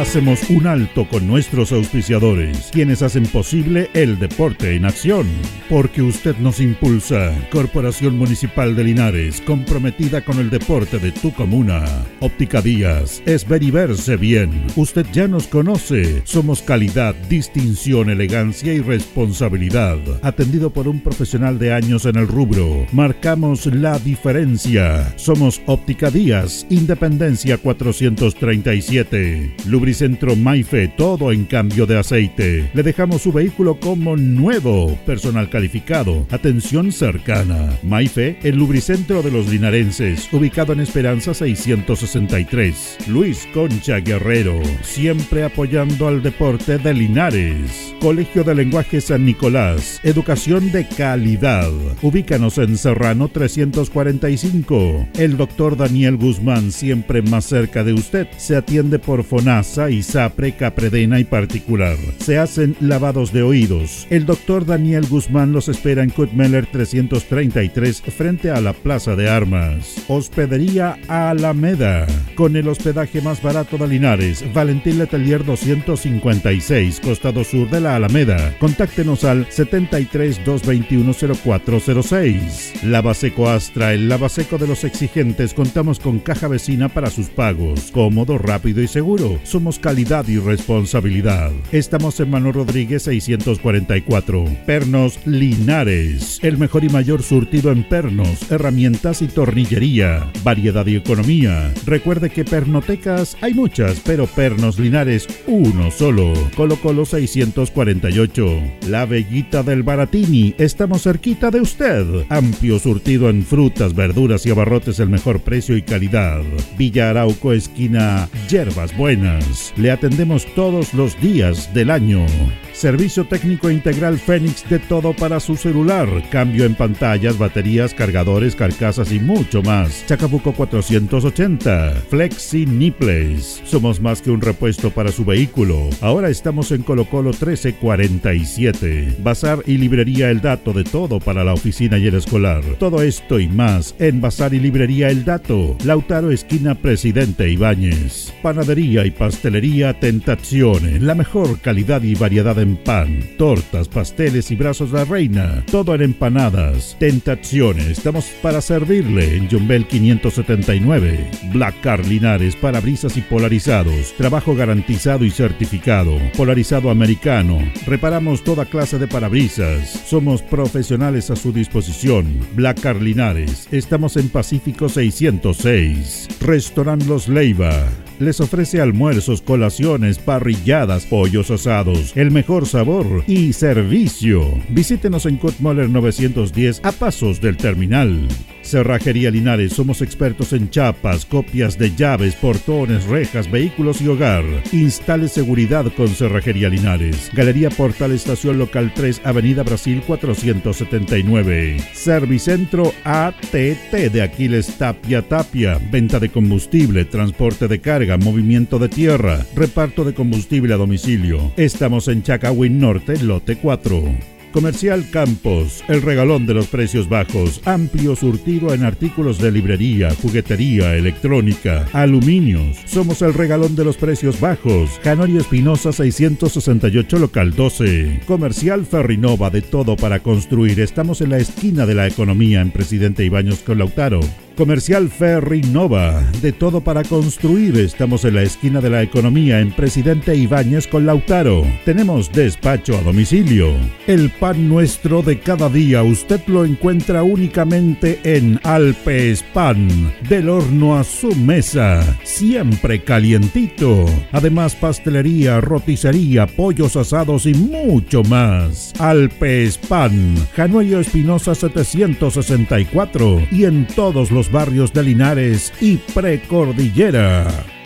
Hacemos un alto con nuestros auspiciadores, quienes hacen posible el deporte en acción. Porque usted nos impulsa. Corporación Municipal de Linares, comprometida con el deporte de tu comuna. Óptica Díaz, es ver y verse bien. Usted ya nos conoce. Somos calidad, distinción, elegancia y responsabilidad. Atendido por un profesional de años en el rubro. Marcamos la diferencia. Somos Óptica Díaz, Independencia 437. Lubricentro Maife, todo en cambio de aceite. Le dejamos su vehículo como nuevo. Personal calificado, atención cercana. Maife, el lubricentro de los linarenses, ubicado en Esperanza 663. Luis Concha Guerrero, siempre apoyando al deporte de Linares. Colegio de Lenguaje San Nicolás, educación de calidad. Ubícanos en Serrano 345. El doctor Daniel Guzmán, siempre más cerca de usted, se atiende por FONASA, ISAPRE, Capredena y particular. Se hacen lavados de oídos. El doctor Daniel Guzmán los espera en Kutmeller 333 frente a la Plaza de Armas. Hospedería Alameda. Con el hospedaje más barato de Linares, Valentín Letelier 256, costado sur de la Alameda. Contáctenos al 73 221 0406. Lavaseco Astra, el lavaseco de los exigentes. Contamos con caja vecina para sus pagos. Cómodo, rápido y seguro. Somos calidad y responsabilidad. Estamos en Manuel Rodríguez 644. Pernos Linares. El mejor y mayor surtido en pernos, herramientas y tornillería. Variedad y economía. Recuerde que pernotecas hay muchas, pero Pernos Linares uno solo. Colo Colo 648. La Bellita del Baratini. Estamos cerquita de usted. Amplio surtido en frutas, verduras y abarrotes, el mejor precio y calidad. Villa Arauco, esquina Yerbas Buenas. Le atendemos todos los días del año. Servicio técnico integral Fénix de todo para su celular. Cambio en pantallas, baterías, cargadores, carcasas y mucho más. Chacabuco 480. Flexi Nipples. Somos más que un repuesto para su vehículo. Ahora estamos en Colo Colo 1347. Bazar y librería El Dato de todo para la oficina y el escolar. Todo esto y más en Bazar y librería El Dato. Lautaro esquina Presidente Ibáñez. Panadería y pastelería Tentazione. La mejor calidad y variedad en pan, tortas, pasteles y brazos de la reina. Todo en empanadas. Tentazione. Estamos para servirle en Jumbel 579. Black Car Linares, parabrisas y polarizados. Trabajo garantizado y certificado. Polarizado americano. Reparamos toda clase de parabrisas. Somos profesionales a su disposición. Black Car Linares. Estamos en Pacífico 606. Restaurant Los Leiva. Les ofrece almuerzos, colaciones, parrilladas, pollos asados, el mejor sabor y servicio. Visítenos en Kutmoller 910 a pasos del terminal. Cerrajería Linares, somos expertos en chapas, copias de llaves, portones, rejas, vehículos y hogar. Instale seguridad con Cerrajería Linares. Galería Portal Estación Local 3, Avenida Brasil 479. Servicentro ATT de Aquiles Tapia Tapia. Venta de combustible, transporte de carga, movimiento de tierra, reparto de combustible a domicilio. Estamos en Chacawin Norte, lote 4. Comercial Campos, el regalón de los precios bajos, amplio surtido en artículos de librería, juguetería, electrónica, aluminios. Somos el regalón de los precios bajos. Canorio Espinosa 668 local 12. Comercial Ferrinova de todo para construir. Estamos en la esquina de la economía en Presidente Ibaños con Lautaro. Comercial Ferry Nova, de todo para construir. Estamos en la esquina de la economía en Presidente Ibáñez con Lautaro. Tenemos despacho a domicilio. El pan nuestro de cada día usted lo encuentra únicamente en Alpes Pan, del horno a su mesa, siempre calientito. Además pastelería, roticería, pollos asados y mucho más. Alpes Pan, Januello Espinosa 764 y en todos los barrios de Linares y Precordillera.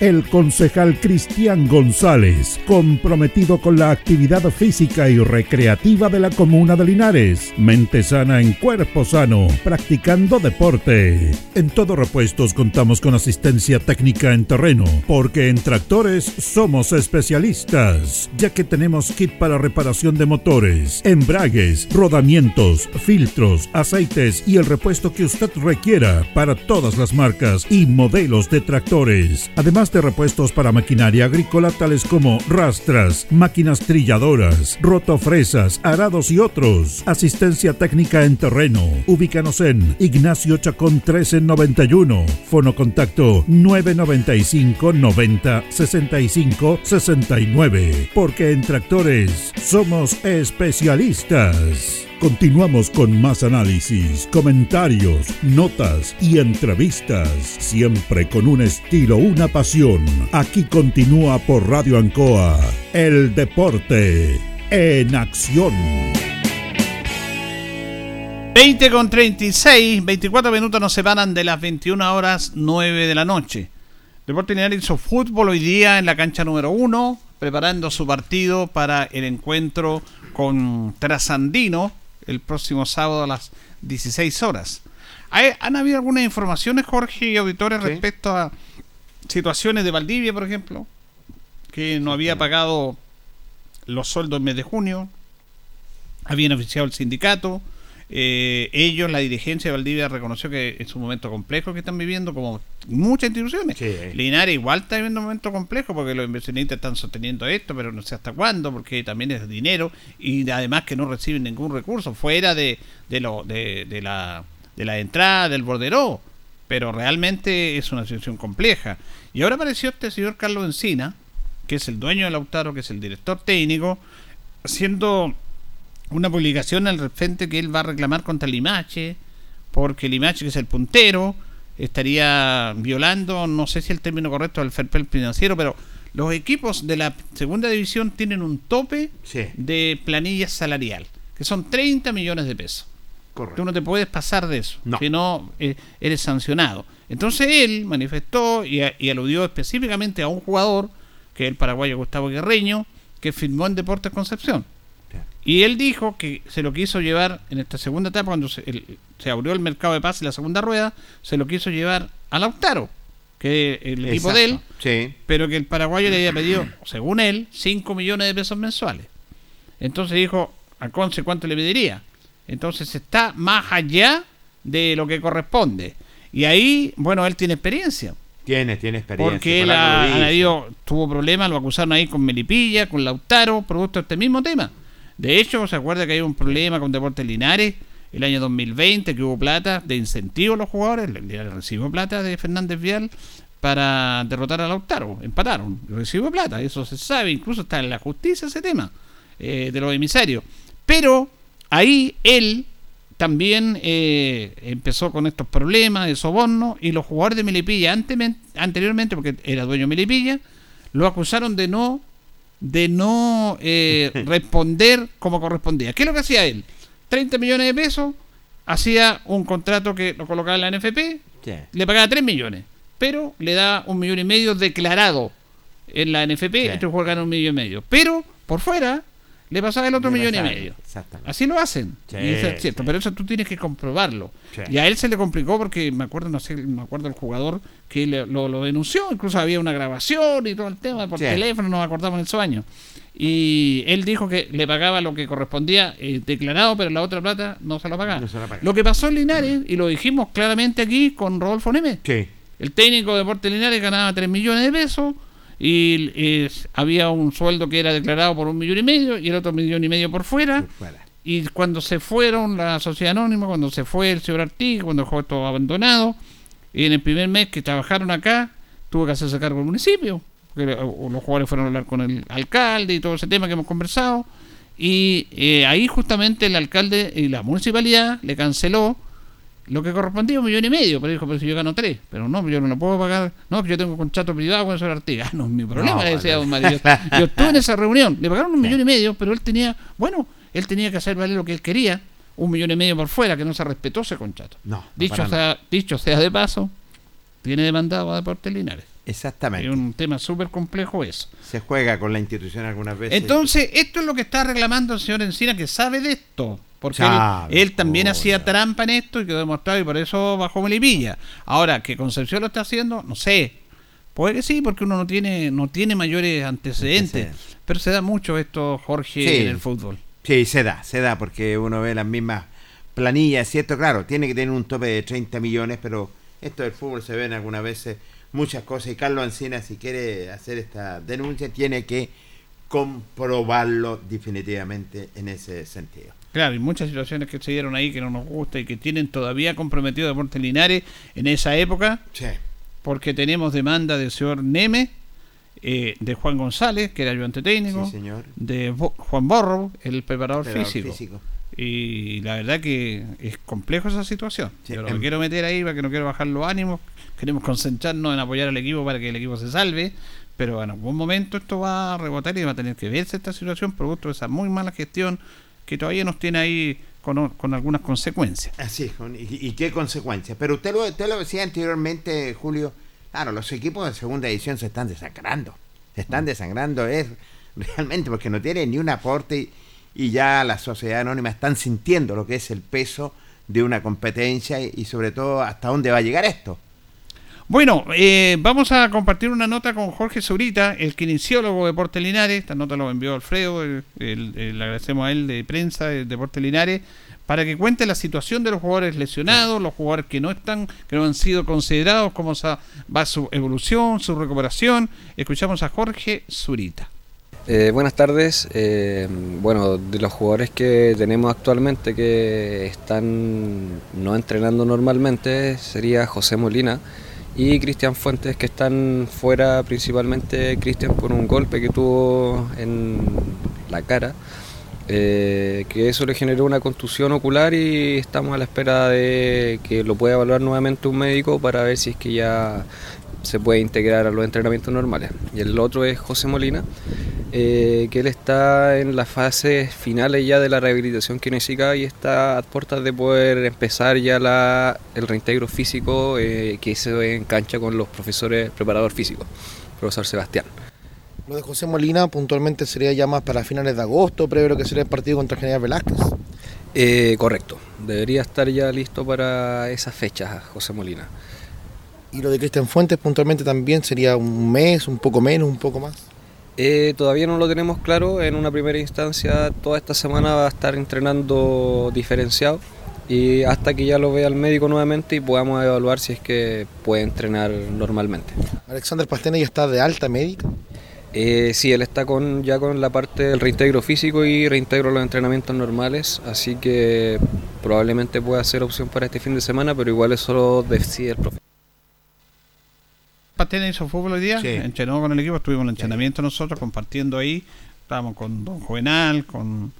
El concejal Cristian González, comprometido con la actividad física y recreativa de la comuna de Linares. Mente sana en cuerpo sano, practicando deporte. En todo repuestos contamos con asistencia técnica en terreno, porque en tractores somos especialistas, ya que tenemos kit para reparación de motores, embragues, rodamientos, filtros, aceites y el repuesto que usted requiera para todas las marcas y modelos de tractores. Además de repuestos para maquinaria agrícola tales como rastras, máquinas trilladoras, rotofresas, arados y otros. Asistencia técnica en terreno. Ubícanos en Ignacio Chacón 1391. Fono contacto 995 90 65 69. Porque en tractores somos especialistas. Continuamos con más análisis, comentarios, notas y entrevistas, siempre con un estilo, una pasión. Aquí continúa por Radio Ancoa, el deporte en acción. 20 con 36, 24 minutos nos separan de las 21 horas 9 de la noche. Deporte Linares hizo fútbol hoy día en la cancha número 1, preparando su partido para el encuentro con Trasandino el próximo sábado a las 16 horas. ¿Hay- ¿Han habido algunas informaciones, Jorge y auditores, respecto a situaciones de Valdivia, por ejemplo? Que no había pagado los sueldos en mes de junio, habían oficiado el sindicato, eh, ellos, la dirigencia de Valdivia reconoció que es un momento complejo que están viviendo, como muchas instituciones. Linares igual está viviendo un momento complejo porque los inversionistas están sosteniendo esto, pero no sé hasta cuándo, porque también es dinero y además que no reciben ningún recurso fuera de, de, lo, de, de la, de la entrada del bordero. Pero realmente es una situación compleja. Y ahora apareció este señor Carlos Encina, que es el dueño del Lautaro, que es el director técnico, haciendo una publicación al frente que él va a reclamar contra Limache, porque Limache, que es el puntero, estaría violando, no sé si el término correcto del fair play financiero, pero los equipos de la segunda división tienen un tope de planilla salarial, que son 30 millones de pesos. Tú no te puedes pasar de eso, si no eh, eres sancionado. Entonces él manifestó y, a- y aludió específicamente a un jugador, que es el paraguayo Gustavo Guerreño, que firmó en Deportes Concepción. Y él dijo que se lo quiso llevar en esta segunda etapa, cuando se, el- se abrió el mercado de paz y la segunda rueda, se lo quiso llevar a Lautaro, que es el equipo de él, Sí. pero que el paraguayo le había pedido, según él, 5 millones de pesos mensuales. Entonces dijo, a Conce, ¿cuánto le pediría? Entonces está más allá de lo que corresponde. Y ahí, bueno, él tiene experiencia. Tiene, tiene experiencia. Porque él ha, habido- tuvo problemas, lo acusaron ahí con Melipilla, con Lautaro, producto de este mismo tema. De hecho, se acuerda que hay un problema con Deportes Linares el año 2020, que hubo plata de incentivo a los jugadores, Linares recibió plata de Fernández Vial para derrotar a Lautaro, empataron, recibió plata, eso se sabe, incluso está en la justicia ese tema eh, de los emisarios. Pero ahí él también eh, empezó con estos problemas de soborno y los jugadores de Melipilla anteriormente, porque era dueño de Melipilla, lo acusaron de no de no eh, responder como correspondía. ¿Qué es lo que hacía él? 30 millones de pesos hacía un contrato que lo colocaba en la NFP, Sí. le pagaba 3 millones, pero le da un millón y medio declarado en la NFP, este jugador gana un millón y medio. Pero por fuera le pasaba el otro Le millón y medio. exactamente. Así lo hacen. Sí, y eso es cierto, pero eso tú tienes que comprobarlo. Sí. Y a él se le complicó porque me acuerdo, no sé, me acuerdo el jugador que le- lo, lo denunció, incluso había una grabación y todo el tema por Sí. teléfono, nos acordamos en esos años. Y él dijo que le pagaba lo que correspondía eh, declarado, pero la otra plata no se la pagaba. No se la pagaba. Lo que pasó en Linares, y lo dijimos claramente aquí con Rodolfo Neme, Sí. el técnico de Deportes Linares ganaba 3 millones de pesos y había un sueldo que era declarado por un millón y medio y el otro millón y medio por fuera. Y cuando se fueron la sociedad anónima, cuando se fue el señor Artigas, cuando dejó todo abandonado, y en el primer mes que trabajaron acá, tuvo que hacerse cargo del municipio. Porque, los jugadores fueron a hablar con el alcalde y todo ese tema que hemos conversado. Y eh, ahí justamente el alcalde y la municipalidad le canceló lo que correspondía un millón y medio, pero dijo, pero si yo gano tres, pero no, yo no lo puedo pagar, no, yo tengo contrato privado con señor Artigas, Ah, no es mi problema, No, le decía no. don Mario. Yo, estuve en esa reunión, le pagaron un millón y medio, pero él tenía, bueno, él tenía que hacer valer lo que él quería, un millón y medio por fuera, que no se respetó ese contrato. No, dicho, para sea, dicho sea de paso, tiene demandado a Deportes Linares. Exactamente. Es un tema súper complejo eso. Se juega con la institución algunas veces. Entonces, esto es lo que está reclamando el señor Encina, que sabe de esto. Porque él, también hacía trampa en esto y quedó demostrado y por eso bajó Melipilla. Ahora, que Concepción lo está haciendo, no sé. Puede que sí, porque uno no tiene, no tiene mayores antecedentes. Pero se da mucho esto, Jorge, Sí. en el fútbol. Sí, se da, se da, porque uno ve las mismas planillas, ¿cierto? Claro, tiene que tener un tope de 30 millones, pero esto del fútbol se ven algunas veces muchas cosas y Carlos Ancina, si quiere hacer esta denuncia, tiene que comprobarlo definitivamente en ese sentido. Claro, y muchas situaciones que se dieron ahí que no nos gusta y que tienen todavía comprometido a Deportes Linares en esa época. Sí. Porque tenemos demanda del señor Neme, eh, de Juan González, que era ayudante técnico, Sí, señor. de Bo- Juan Borro, el preparador, Preparador físico. físico. Y la verdad que es complejo esa situación. Sí, Yo no em- quiero meter ahí porque no quiero bajar los ánimos. Queremos concentrarnos en apoyar al equipo para que el equipo se salve. Pero en algún momento esto va a rebotar y va a tener que verse esta situación producto de esa muy mala gestión que todavía nos tiene ahí con, con algunas consecuencias. Así es, y, y qué consecuencias. Pero usted lo, usted lo decía anteriormente, Julio, claro, los equipos de segunda edición se están desangrando. Se Mm. están desangrando, es realmente porque no tienen ni un aporte y, y ya la sociedad anónima están sintiendo lo que es el peso de una competencia y, sobre todo hasta dónde va a llegar esto. Bueno, eh, vamos a compartir una nota con Jorge Zurita, el kinesiólogo de Deportes Linares. Esta nota lo envió Alfredo, le agradecemos a él de prensa de Deportes Linares, para que cuente la situación de los jugadores lesionados, los jugadores que no están, que no han sido considerados, cómo va su evolución, su recuperación. Escuchamos a Jorge Zurita. Eh, buenas tardes. Eh, bueno, de los jugadores que tenemos actualmente que están no entrenando normalmente sería José Molina y Cristian Fuentes que están fuera principalmente Cristian por un golpe que tuvo en la cara. eh, que eso le generó una contusión ocular y estamos a la espera de que lo pueda evaluar nuevamente un médico para ver si es que ya se puede integrar a los entrenamientos normales. Y el otro es José Molina, eh, que él está en las fases finales ya de la rehabilitación kinésica y está a puertas de poder empezar ya la, el reintegro físico eh, que se engancha con los profesores preparador físico, profesor Sebastián. Lo de José Molina puntualmente sería ya más para finales de agosto, previo que sería el partido contra General Velázquez. Eh, correcto, debería estar ya listo para esas fechas José Molina. Y lo de Cristian Fuentes puntualmente también sería un mes, un poco menos, un poco más. Eh, todavía no lo tenemos claro. En una primera instancia, toda esta semana va a estar entrenando diferenciado y hasta que ya lo vea el médico nuevamente y podamos evaluar si es que puede entrenar normalmente. Alexander Pastene ya está de alta médica. Eh, sí, él está con, ya con la parte del reintegro físico y reintegro los entrenamientos normales, así que probablemente pueda ser opción para este fin de semana, pero igual eso lo decide el profesor. Pastena hizo fútbol hoy día, Sí. entrenó con el equipo, estuvimos en el entrenamiento nosotros compartiendo ahí, estábamos con Don Juvenal, con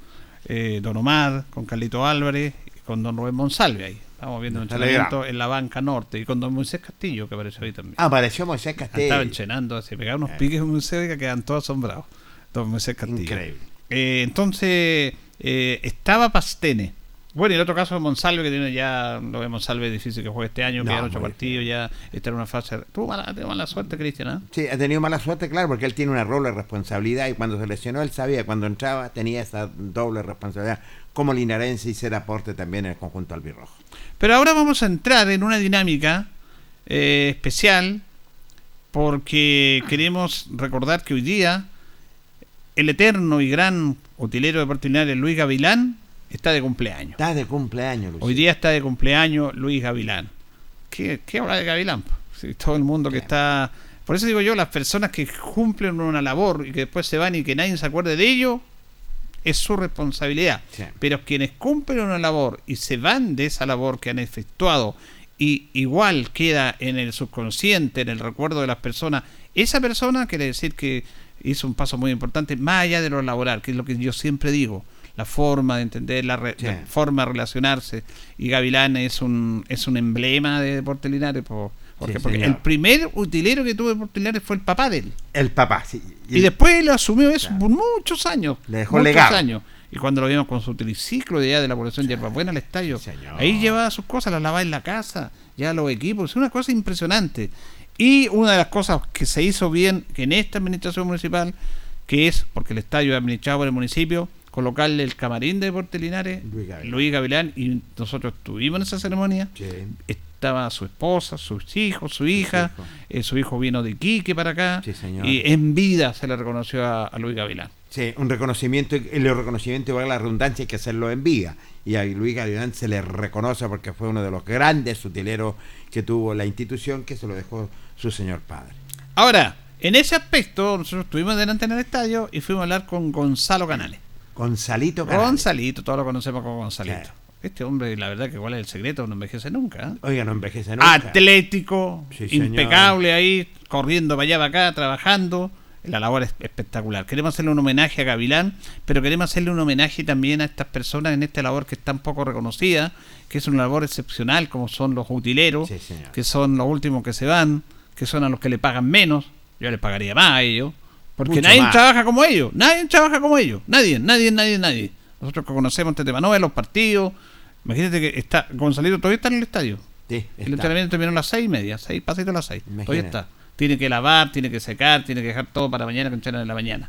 eh, Don Omar, con Carlito Álvarez y con Don Rubén Monsalve ahí. Estábamos viendo el entrenamiento en la banca norte y con Don Moisés Castillo que apareció ahí también. Ah, apareció Moisés Castillo. Estaba entrenando, se pegaba unos piques en Moisés que quedan todos asombrados. Don Moisés Castillo. Increíble. Eh, entonces, eh, estaba Pastene. Bueno, y el otro caso es Monsalve, que tiene ya, lo de Monsalve es difícil que juegue este año, No, quedan ocho partidos, ya está en una fase. Tuvo mala, tuvo mala suerte, Cristian, ¿ah? Sí, ha tenido mala suerte, claro, porque él tiene una doble responsabilidad y cuando se lesionó él sabía cuando entraba tenía esa doble responsabilidad como linarense y ser aporte también en el conjunto albirrojo. Pero ahora vamos a entrar en una dinámica eh, especial porque queremos recordar que hoy día el eterno y gran utilero de Linares, Luis Gavilán, está de cumpleaños. Está de cumpleaños, Luis. Hoy día está de cumpleaños Luis Gavilán. ¿Qué, qué habla de Gavilán? Sí, todo el mundo que está... Por eso digo yo, las personas que cumplen una labor y que después se van y que nadie se acuerde de ello, es su responsabilidad. Sí. Pero quienes cumplen una labor y se van de esa labor que han efectuado y igual queda en el subconsciente, en el recuerdo de las personas, esa persona quiere decir que hizo un paso muy importante, más allá de lo laboral, que es lo que yo siempre digo, la forma de entender, la, re- Sí. la forma de relacionarse. Y Gavilán es un, es un emblema de Deportes Linares, po- porque, Sí, porque el primer utilero que tuvo Deportes Linares fue el papá de él. El papá, sí. Y, después lo asumió eso por muchos años. Le dejó muchos legado. años. Y cuando lo vimos con su triciclo de allá de la población de Hierbabuena al estadio, ahí llevaba sus cosas, las lavaba en la casa, ya los equipos, es una cosa impresionante. Y una de las cosas que se hizo bien que en esta administración municipal, que es, porque el estadio es administrado por el municipio, colocarle el camarín de Deportes Linares, Luis Gavilán. Luis Gavilán, y nosotros estuvimos en esa ceremonia. Estaba su esposa, sus hijos, su hija, eh, su hijo vino de Quique para acá, señor. y en vida se le reconoció a, a Luis Gavilán. Sí, un reconocimiento, el reconocimiento igual a la redundancia hay que hacerlo en vida. Y a Luis Gavilán se le reconoce porque fue uno de los grandes utileros que tuvo la institución que se lo dejó su señor padre. Ahora, en ese aspecto, nosotros estuvimos delante en el estadio y fuimos a hablar con Gonzalo Canales. Gonzalito Canales. Gonzalito, todos lo conocemos como Gonzalito. Este hombre, la verdad que igual es el secreto, no envejece nunca. ¿eh? Oiga, no envejece nunca. Atlético, Sí, señor. impecable ahí, corriendo para allá, para acá, trabajando. La labor es espectacular. Queremos hacerle un homenaje a Gavilán, pero queremos hacerle un homenaje también a estas personas en esta labor que es tan poco reconocida, que es una labor excepcional, como son los utileros, que son los últimos que se van, que son a los que le pagan menos. Yo les pagaría más a ellos, porque Mucho nadie más. trabaja como ellos, nadie trabaja como ellos, nadie, nadie, nadie, nadie. Nosotros que conocemos este tema, no los partidos, imagínate que está, Gonzalito todavía está en el estadio. Sí, El entrenamiento terminó a las seis y media, seis pasitos a las seis. Todavía Imagínate. está. Tiene que lavar, tiene que secar, tiene que dejar todo para mañana entrenan en la mañana.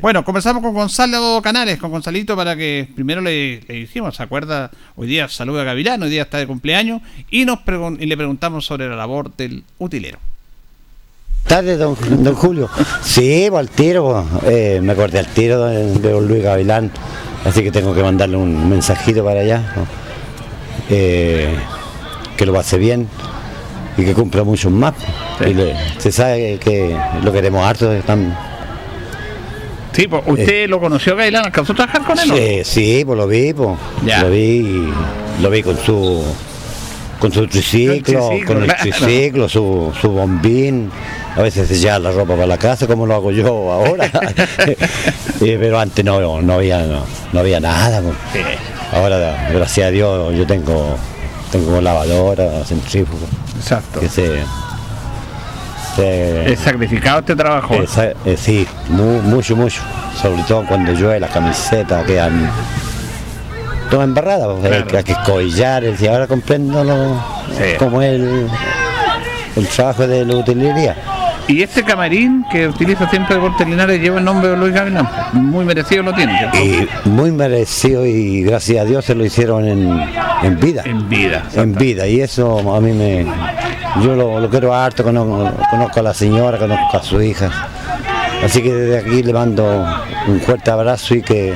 Bueno, comenzamos con Gonzalo Canales, con Gonzalito, para que primero le, le dijimos, ¿se acuerda? Hoy día saluda a Gavilán, hoy día está de cumpleaños, y nos pregun- y le preguntamos sobre la labor del utilero. Tardes, don, don Julio. Sí, pues al tiro, pues, eh, me acordé al tiro de, don Luis Gavilán, así que tengo que mandarle un mensajito para allá. ¿no? Eh, que lo pase bien y que cumpla muchos más. pues. Y le- se sabe que lo queremos harto. Están, Sí, pues usted lo conoció a Gavilán, ¿alcanzó a trabajar con él? no? Sí, sí, pues lo vi, pues. Lo vi lo vi con su con su triciclo, Con triciclo, con el claro. triciclo, su, su bombín. A veces lleva la ropa para la casa, como lo hago yo ahora. Eh, pero antes no, no había no, no había nada. pues. Ahora, gracias a Dios, yo tengo tengo lavadora, centrífuga. Exacto. Que se, se- Es sacrificado este trabajo. esa- eh, sí, mu- mucho, mucho. Sobre todo cuando llueve las camisetas quedan todas embarradas. pues, hay que- Hay que escobillar. Y ahora comprendo lo, cómo es el, el trabajo de la utilería. Y este camarín que utiliza siempre Deportes Linares lleva el nombre de Luis Gavilán. Muy merecido lo tiene. Y muy merecido y gracias a Dios se lo hicieron en, en vida. En vida. En vida. Y eso a mí me... Yo lo, lo quiero harto, conozco, conozco a la señora, conozco a su hija. Así que desde aquí le mando un fuerte abrazo y que,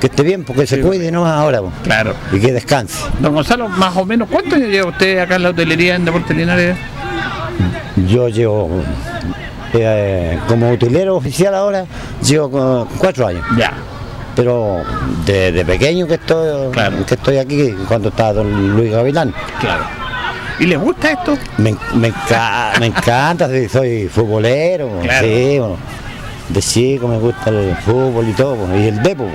que esté bien, porque se cuide no ahora. pues. Claro. Y que descanse. Don Gonzalo, más o menos, ¿cuántos años lleva usted acá en la hotelería en Deportes Linares? Yo llevo eh, como utilero oficial ahora, llevo cuatro años. Ya. Pero desde pequeño que estoy, que estoy aquí, cuando estaba don Luis Gavilán. Claro. ¿Y le gusta esto? Me, me, enca- me encanta, soy futbolero, Claro. sí, bueno, de chico me gusta el fútbol y todo, y el depo.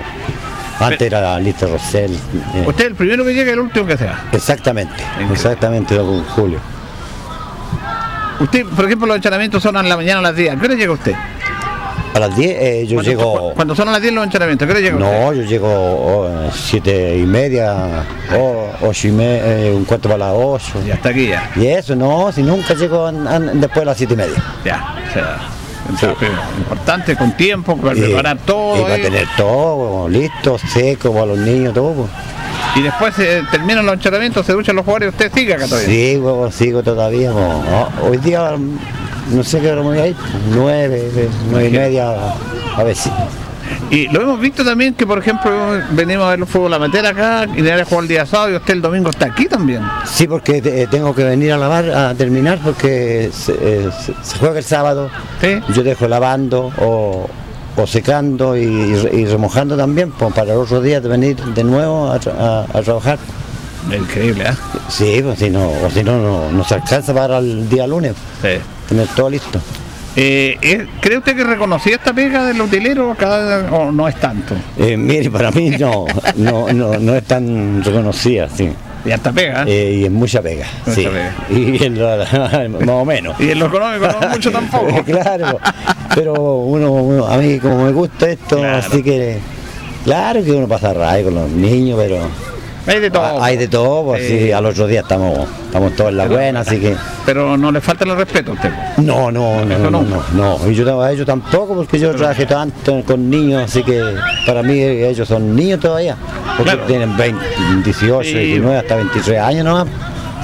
Antes era Listo Rosell. eh, Usted es el primero que llega y el último que sea. exactamente, exactamente, don Julio. Usted, por ejemplo, los entrenamientos son a la mañana a las 10. ¿A qué hora llega usted? A las 10 eh, yo Cuando- llego... Cuando son a las 10 los entrenamientos, ¿qué hora llega usted? No, yo llego oh, siete y media, o ocho y media, un cuarto para las ocho. Y hasta aquí ya. Y eso, no, si nunca llego an- an- después de las siete y media. Ya, o sea, trabajo importante, con tiempo, para Y- preparar todo. Y para eh. tener todo listo, seco para los niños, todo. Y después se terminan los entrenamientos, se duchan los jugadores y usted sigue acá todavía. Sigo, sigo todavía. hoy día, no sé qué hora me voy a ir, nueve, nueve y media, a ver si. Y lo hemos visto también que, por ejemplo, venimos a ver el fútbol amateur acá, y de jugar el día sábado y usted el domingo está aquí también. Sí, porque eh, tengo que venir a lavar, a terminar, porque se, eh, se- se juega el sábado. Yo dejo lavando o, o secando y, y remojando también, pues, para el otro día de venir de nuevo a, tra- a- a trabajar. Increíble, ¿eh? Sí, pues, si no, o si no, no, no se alcanza para el día lunes. Tener todo listo. Eh, eh, ¿Cree usted que reconocía esta pega del utilero cada, o no es tanto? Eh, mire, para mí no, no, no, no es tan reconocida, sí. Y hasta pega. Eh, y es mucha pega, Mucha sí. pega. Y en lo- más o menos. Y en lo económico no mucho tampoco. claro, pero uno, uno- a mí como me gusta esto, así que claro que uno pasa rayo con los niños, pero hay de todo. Hay de todo, pues Sí. sí, al otro día estamos, estamos todos en la buena, así que Pero no le falta el respeto a usted. no, no, no, no, no, no, no. Y yo a ellos tampoco, porque yo trabajé tanto con niños, así que para mí ellos son niños todavía, porque tienen 20, 18, Sí. 19, hasta 23 años nomás.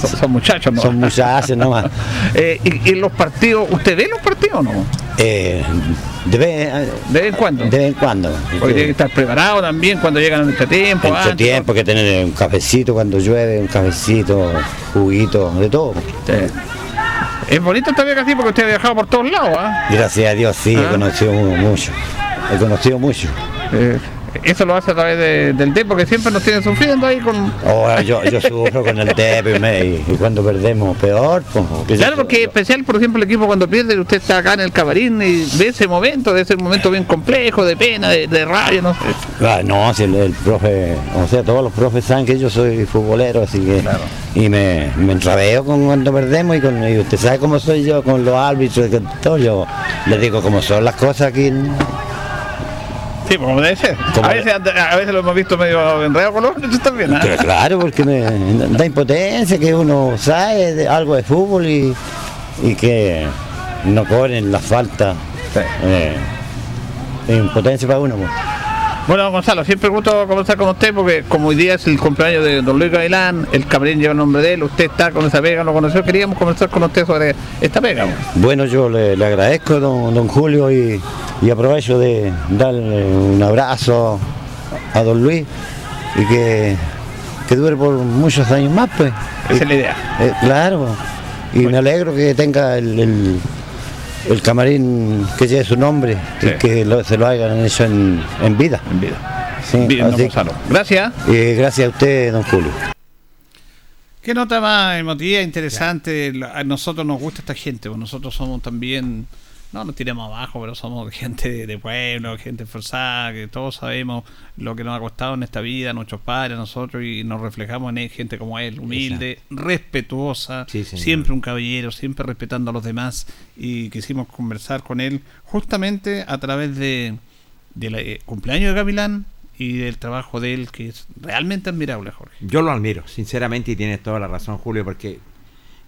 Son, son muchachos nomás. Son muchachos nomás. Eh, y, y los partidos, ¿usted ve los partidos o no? Eh, de, vez, ¿De vez en cuando? de vez en cuando. Porque tiene que estar preparado también cuando llegan este tiempo. Entre antes. tiempo que tener un cafecito cuando llueve, un cafecito, juguito, de todo. Es bonito esta vez así porque usted ha viajado por todos lados, ¿ah? Gracias a Dios, sí, Ah. he conocido mu- mucho. He conocido mucho. Eh, eso lo hace a través de- del D porque siempre nos tiene sufriendo ahí con... Ahora yo, yo sufro con el TEP y, me- y- cuando perdemos peor. Pues, Claro, porque es especial, por ejemplo, el equipo cuando pierde, usted está acá en el camarín y ve ese momento, debe ser un momento bien complejo, de pena, de, de rabia, no sé. Ah, no, si el, el profe, o sea, todos los profes saben que yo soy futbolero, así que. Y me, me enrabeo con cuando perdemos y, con, y usted sabe cómo soy yo con los árbitros, con todo. Yo les digo cómo son las cosas aquí. Sí, pues como debe ser. Como- A veces, a veces lo hemos visto medio enredado con los árbitros también. Pero claro, porque me da impotencia que uno sabe de algo de fútbol y, y que no cobren la falta. Eh, es impotencia para uno. pues. Bueno, Gonzalo, siempre gusto conversar con usted porque como hoy día es el cumpleaños de don Luis Gavilán, el camarín lleva el nombre de él, usted está con esa pega, lo conoció, queríamos conversar con usted sobre esta pega. Bueno, yo le, le agradezco, don, don Julio, y, y aprovecho de darle un abrazo a don Luis y que, que dure por muchos años más, pues. Esa es la idea. Eh, claro, y me alegro que tenga el, el- el camarín que lleve su nombre y que lo- se lo hayan hecho en, en vida. En vida. Sí, Bien, así-. Gracias. y gracias a usted, don Julio. Qué nota más emotiva, interesante. A nosotros nos gusta esta gente, pues nosotros somos también, no nos tiramos abajo, pero somos gente de, pueblo, gente esforzada, que todos sabemos lo que nos ha costado en esta vida, nuestros padres, nosotros, y nos reflejamos en él, gente como él, humilde, respetuosa, Sí, siempre un caballero, siempre respetando a los demás, y quisimos conversar con él justamente a través de del eh, cumpleaños de Gavilán y del trabajo de él, que es realmente admirable, Jorge. Yo lo admiro, sinceramente, y tienes toda la razón, Julio, porque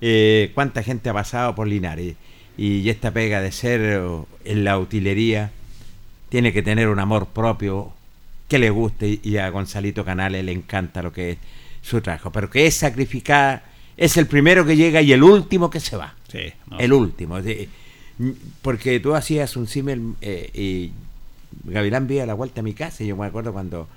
eh, cuánta gente ha pasado por Linares y esta pega de ser eh, en la utilería tiene que tener un amor propio que le guste y a Gonzalito Canales le encanta lo que es su trabajo, pero que es sacrificar, es el primero que llega y el último que se va. Sí, no. El último. porque tú hacías un símil eh, y Gavilán vía la vuelta a mi casa y yo me acuerdo cuando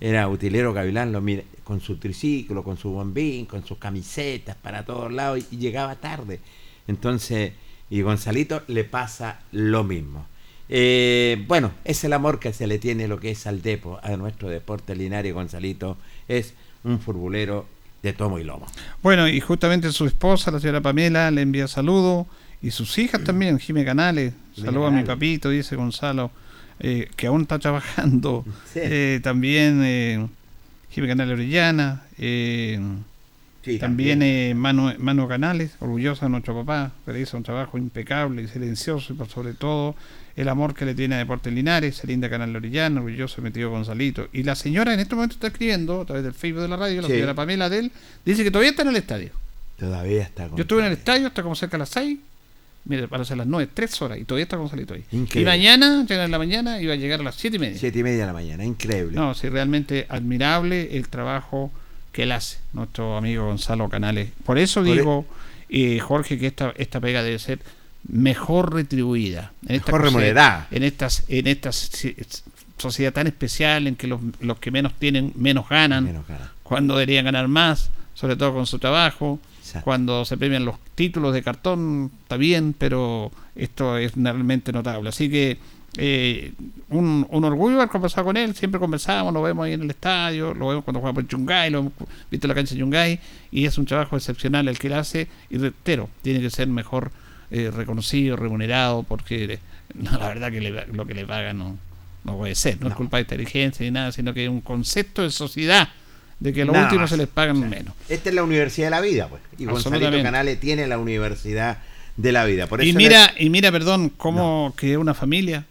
era utilero Gavilán lo mira, con su triciclo, con su bombín, con sus camisetas para todos lados y, y llegaba tarde. Entonces, y Gonzalito le pasa lo mismo. Eh, bueno, es el amor que se le tiene lo que es al depo, a nuestro deporte linario. Gonzalito es un furbulero de tomo y lomo. Bueno, y justamente su esposa, la señora Pamela, le envía saludos. Y sus hijas también, Jimé Canales. Saludos a mi papito, dice Gonzalo, eh, que aún está trabajando. Sí. Eh, también Jimé Canales Orellana. Sí, también eh, Manu, Manu Canales, orgulloso de nuestro papá, que hizo un trabajo impecable y silencioso y por sobre todo el amor que le tiene a Deportes Linares, el linda Canal Orellana, orgulloso tío Gonzalito. Y la señora en este momento está escribiendo a través del Facebook de la radio, la Sí. señora Pamela Del, dice que todavía está en el estadio. Todavía está con. Yo estuve en el estadio hasta como cerca de las 6. Mire, para ser las 9, 3 horas y todavía está Gonzalito ahí. Increíble. Y mañana, llega en la mañana, iba a llegar a las 7 y media. Siete y media de la mañana, increíble. No, sí, realmente admirable el trabajo que él hace, nuestro amigo Gonzalo Canales. Por eso Por e- digo, eh, Jorge, que esta, esta pega debe ser mejor retribuida. En esta Mejor remunerada. En estas, en esta si- sociedad tan especial en que los, los que menos tienen menos ganan, Menos ganan. cuando deberían ganar más, sobre todo con su trabajo. Cuando se premian los títulos de cartón, está bien, pero esto es realmente notable. Así que eh, un, un orgullo haber conversado con él. Siempre conversamos, lo vemos ahí en el estadio, lo vemos cuando juega por Yungay, lo hemos visto en la cancha de Yungay. Y es un trabajo excepcional el que él hace. Y reitero, tiene que ser mejor eh, reconocido, remunerado, porque no, la verdad que le- lo que le pagan no, no puede ser. No, es culpa de inteligencia ni nada, sino que es un concepto de sociedad de que a los últimos se les pagan menos. Esta es la universidad de la vida, pues. Y Absolutamente. Canales tiene la universidad de la vida. Por y eso mira, no es- y mira, perdón, cómo creó una familia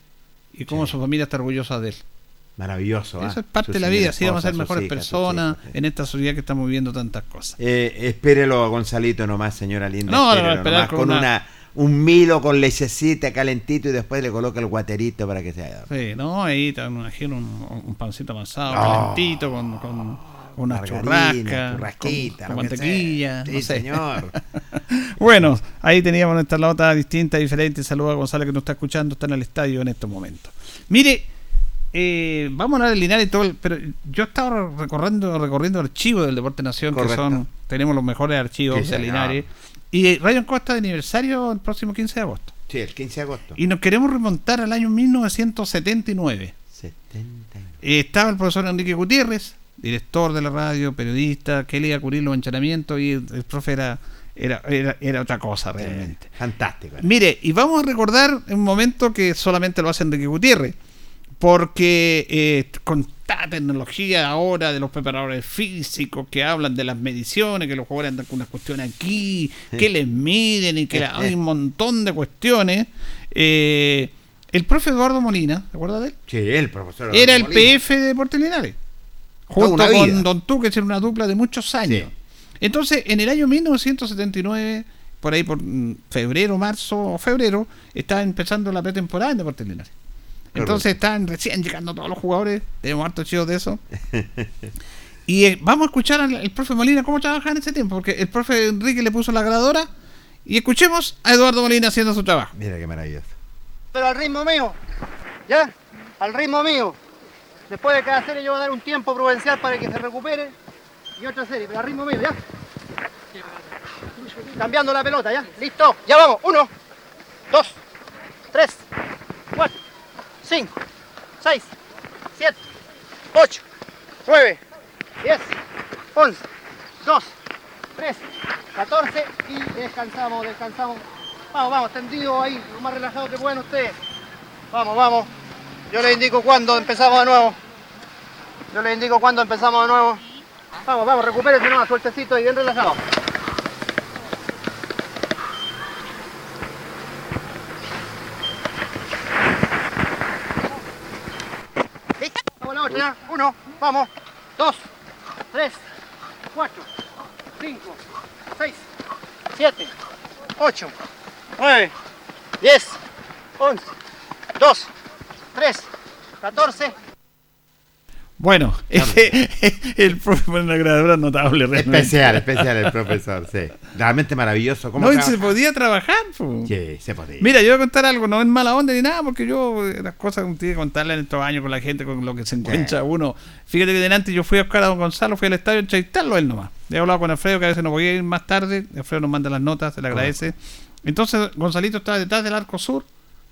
y cómo su familia está orgullosa de él. Maravilloso. ¿ah? Eso es parte de la vida, así vamos a ser mejores hijas, personas en esta sociedad que estamos viviendo tantas cosas. Eh, espérelo Gonzalito nomás, señora linda. No, nomás, con con una- una... un milo con lechecita calentito y después le coloca el guaterito para que se haga. Sí, no, ahí te imagino un, un pancito amasado, Oh. calentito, con, con una churrasca, churrasquita, con, con mantequilla. no Sí, sé. señor. bueno, ahí teníamos nuestra nota distinta, diferente. Saludos a Gonzalo que nos está escuchando, está en el estadio en estos momentos. Mire, eh, vamos a hablar del Linares y todo, el- pero yo estaba recorriendo, recorriendo archivos del Deporte Nación, Correcto. que son, tenemos los mejores archivos de. Linares. Y Radio Costa de aniversario el próximo 15 de agosto. Sí, el 15 de agosto. Y nos queremos remontar al año 1979. Eh, estaba el profesor Enrique Gutiérrez, director de la radio, periodista, que él iba a cubrir los encharamientos y el, el profe era, era, era, era otra cosa realmente. Fantástico. Mire, y vamos a recordar un momento que solamente lo hace Enrique Gutiérrez, porque eh, con tanta tecnología ahora de los preparadores físicos que hablan de las mediciones, que los jugadores andan con unas cuestiones aquí, que les miden y que la- hay un montón de cuestiones. eh, el profe Eduardo Molina, ¿te acuerdas de él? Sí, el profesor. Era el Molina. PF de Deportes Linares. Junto una con vida. Don Tú, que era una dupla de muchos años. Entonces, en el año 1979, por ahí por mm, febrero, marzo o febrero, estaba empezando la pretemporada en Deportes Linares. Entonces estaban recién llegando todos los jugadores, tenemos hartos chicos de eso. Y eh, vamos a escuchar al el profe Molina cómo trabajaba en ese tiempo, porque el profe Enrique le puso la grabadora y escuchemos a Eduardo Molina haciendo su trabajo. Mira qué maravilloso. Pero al ritmo mío, ¿ya? Al ritmo mío. Después de cada serie yo voy a dar un tiempo prudencial para que se recupere y otra serie, pero al ritmo mío, ¿ya? Cambiando la pelota, ¿ya? Listo, ya vamos. Uno, dos, tres, cuatro, cinco, seis, siete, ocho, nueve, diez, once, dos, tres, catorce y descansamos, descansamos. Vamos, vamos, tendido ahí, lo más relajado que puedan ustedes. Vamos, vamos. Yo les indico cuándo empezamos de nuevo. Yo les indico cuándo empezamos de nuevo. Vamos, vamos, recupérense nomás, sueltecito y bien relajado. ¿Listo? La otra. Uno, vamos. Dos, tres, cuatro, cinco, seis, siete, ocho, nueve, diez, once, dos, tres, catorce. Bueno, ese- el profe pone una grabadora notable realmente. Especial, especial el profesor, sí. Realmente maravilloso. ¿Cómo No, y se podía trabajar. po. Sí, se podía. Mira, yo voy a contar algo, no es mala onda ni nada, porque yo eh, las cosas que tiene que contarle en estos años con la gente, con lo que se encuentra uno. Fíjate que delante yo fui a buscar a don Gonzalo, fui al estadio a entrevistarlo a él nomás. He hablado con Alfredo, que a veces no podía ir más tarde. Alfredo nos manda las notas, se le agradece. Entonces, Gonzalito estaba detrás del arco sur,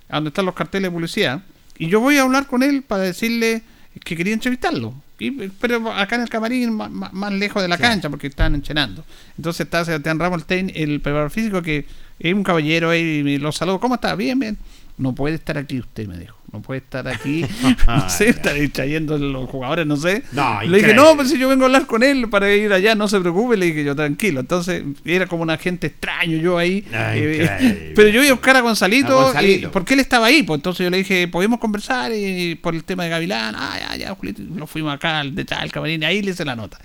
a donde están los carteles de publicidad. Y yo voy a hablar con él para decirle que quería entrevistarlo. Y- pero acá en el camarín, más, más- lejos de la cancha, porque están enchenando. Entonces está Sebastián Ramos, el, el preparador físico, que es un caballero ahí, y me lo saludo. ¿Cómo está? Bien, bien. no puede estar aquí usted, me dijo. No puede estar aquí, no sé, estar trayendo los jugadores, no sé. No, le dije, no, pues si yo vengo a hablar con él para ir allá, no se preocupe, le dije yo, tranquilo. Entonces, era como un agente extraño yo ahí. Ay, Eh, pero yo iba a buscar a Gonzalito, A Gonzalito. porque él estaba ahí, pues entonces yo le dije, podemos conversar y por el tema de Gavilán. Ah, ya, ya, Julito, nos fuimos acá al detrás del camarín, ahí le hice la nota.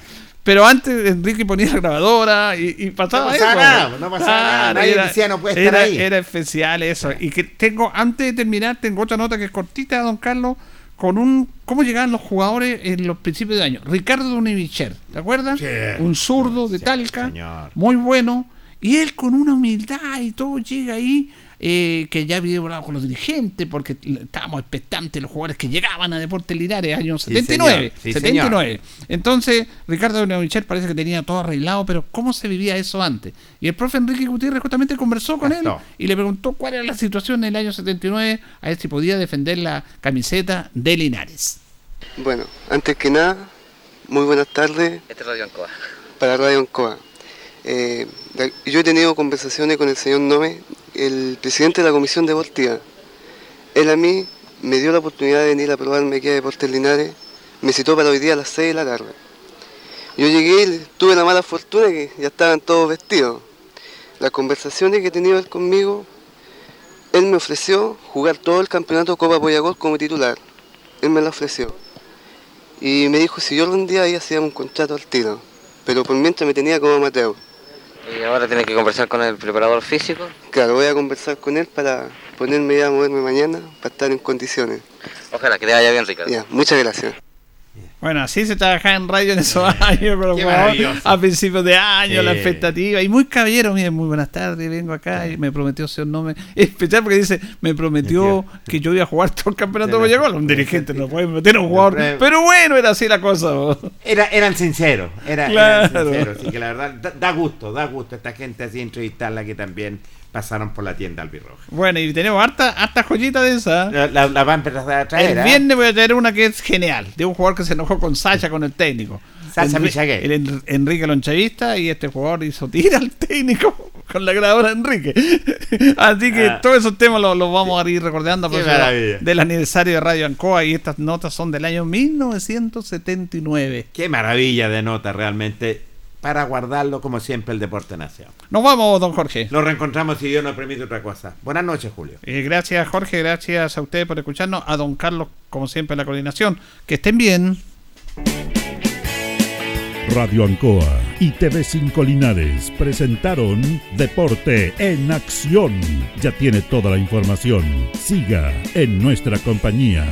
Pero antes Enrique ponía la grabadora y, y pasaba No pasaba eso. nada, no pasaba nada. Nadie decía, no puede estar era, ahí. Era especial eso. Y que tengo, antes de terminar, tengo otra nota que es cortita, don Carlos, con un cómo llegaban los jugadores en los principios de año. Ricardo Univicher, ¿te acuerdas? Un zurdo de Talca, muy bueno. Y él con una humildad y todo llega ahí, eh, que ya había hablado con los dirigentes, porque estábamos expectantes los jugadores que llegaban a Deportes Linares, año Sí, 79. señor. Sí, 79. Entonces, Ricardo Univicher parece que tenía todo arreglado, pero ¿cómo se vivía eso antes? Y el profe Enrique Gutiérrez justamente conversó con él y le preguntó cuál era la situación en el año 79, a ver si podía defender la camiseta de Linares. Bueno, antes que nada, muy buenas tardes Este es Radio Ancoa. para Radio Ancoa. Eh, yo he tenido conversaciones con el señor Nome, el presidente de la Comisión Deportiva. Él a mí me dio la oportunidad de venir a probarme aquí a Deportes Linares, me citó para hoy día a las 6 de la tarde. Yo llegué y tuve la mala fortuna que ya estaban todos vestidos. Las conversaciones que tenido él conmigo, él me ofreció jugar todo el campeonato Copa Boyacol como titular. Él me lo ofreció. Y me dijo si yo rendía ahí hacíamos un contrato al tiro. Pero por mientras me tenía como amateur. Y ahora tiene que conversar con el preparador físico. Claro, voy a conversar con él para ponerme ya a moverme mañana para estar en condiciones. Ojalá que te vaya bien, Ricardo. Ya, muchas gracias. Bueno, así se trabajaba en radio en esos años, jugadores, maravilloso. a principios de año, la Sí. expectativa. Y muy caballero, miren, muy buenas tardes, vengo acá y me prometió ser nombre. Especial porque dice, me prometió que yo iba a jugar todo el campeonato de Boyacol. Un dirigente no puede meter a un jugador. Pero- Pero bueno, era así la cosa. vos. Era, eran sinceros, era, Claro. eran sinceros, así que la verdad da, da gusto, da gusto esta gente así entrevistarla que también pasaron por la tienda albirroja. Bueno, y tenemos harta, harta joyita de esa. La, la, la va a traer. El ¿ah? viernes voy a traer una que es genial, de un jugador que se enojó con Sacha, con el técnico. Sacha Michagué. El En- Enrique Lonchavista y este jugador hizo tira al técnico con la grabadora Enrique. Así que Ah. todos esos temas los, los vamos a ir recordando a del aniversario de Radio Ancoa y estas notas son del año 1979. Qué maravilla de nota realmente para guardarlo como siempre el Deporte Nación. Nos vamos, don Jorge. Nos reencontramos si Dios nos permite otra cosa. Buenas noches, Julio. Eh, gracias, Jorge. Gracias a ustedes por escucharnos. A don Carlos, como siempre, en la coordinación. Que estén bien. Radio Ancoa y TV5 Linares presentaron Deporte en Acción. Ya tiene toda la información. Siga en nuestra compañía.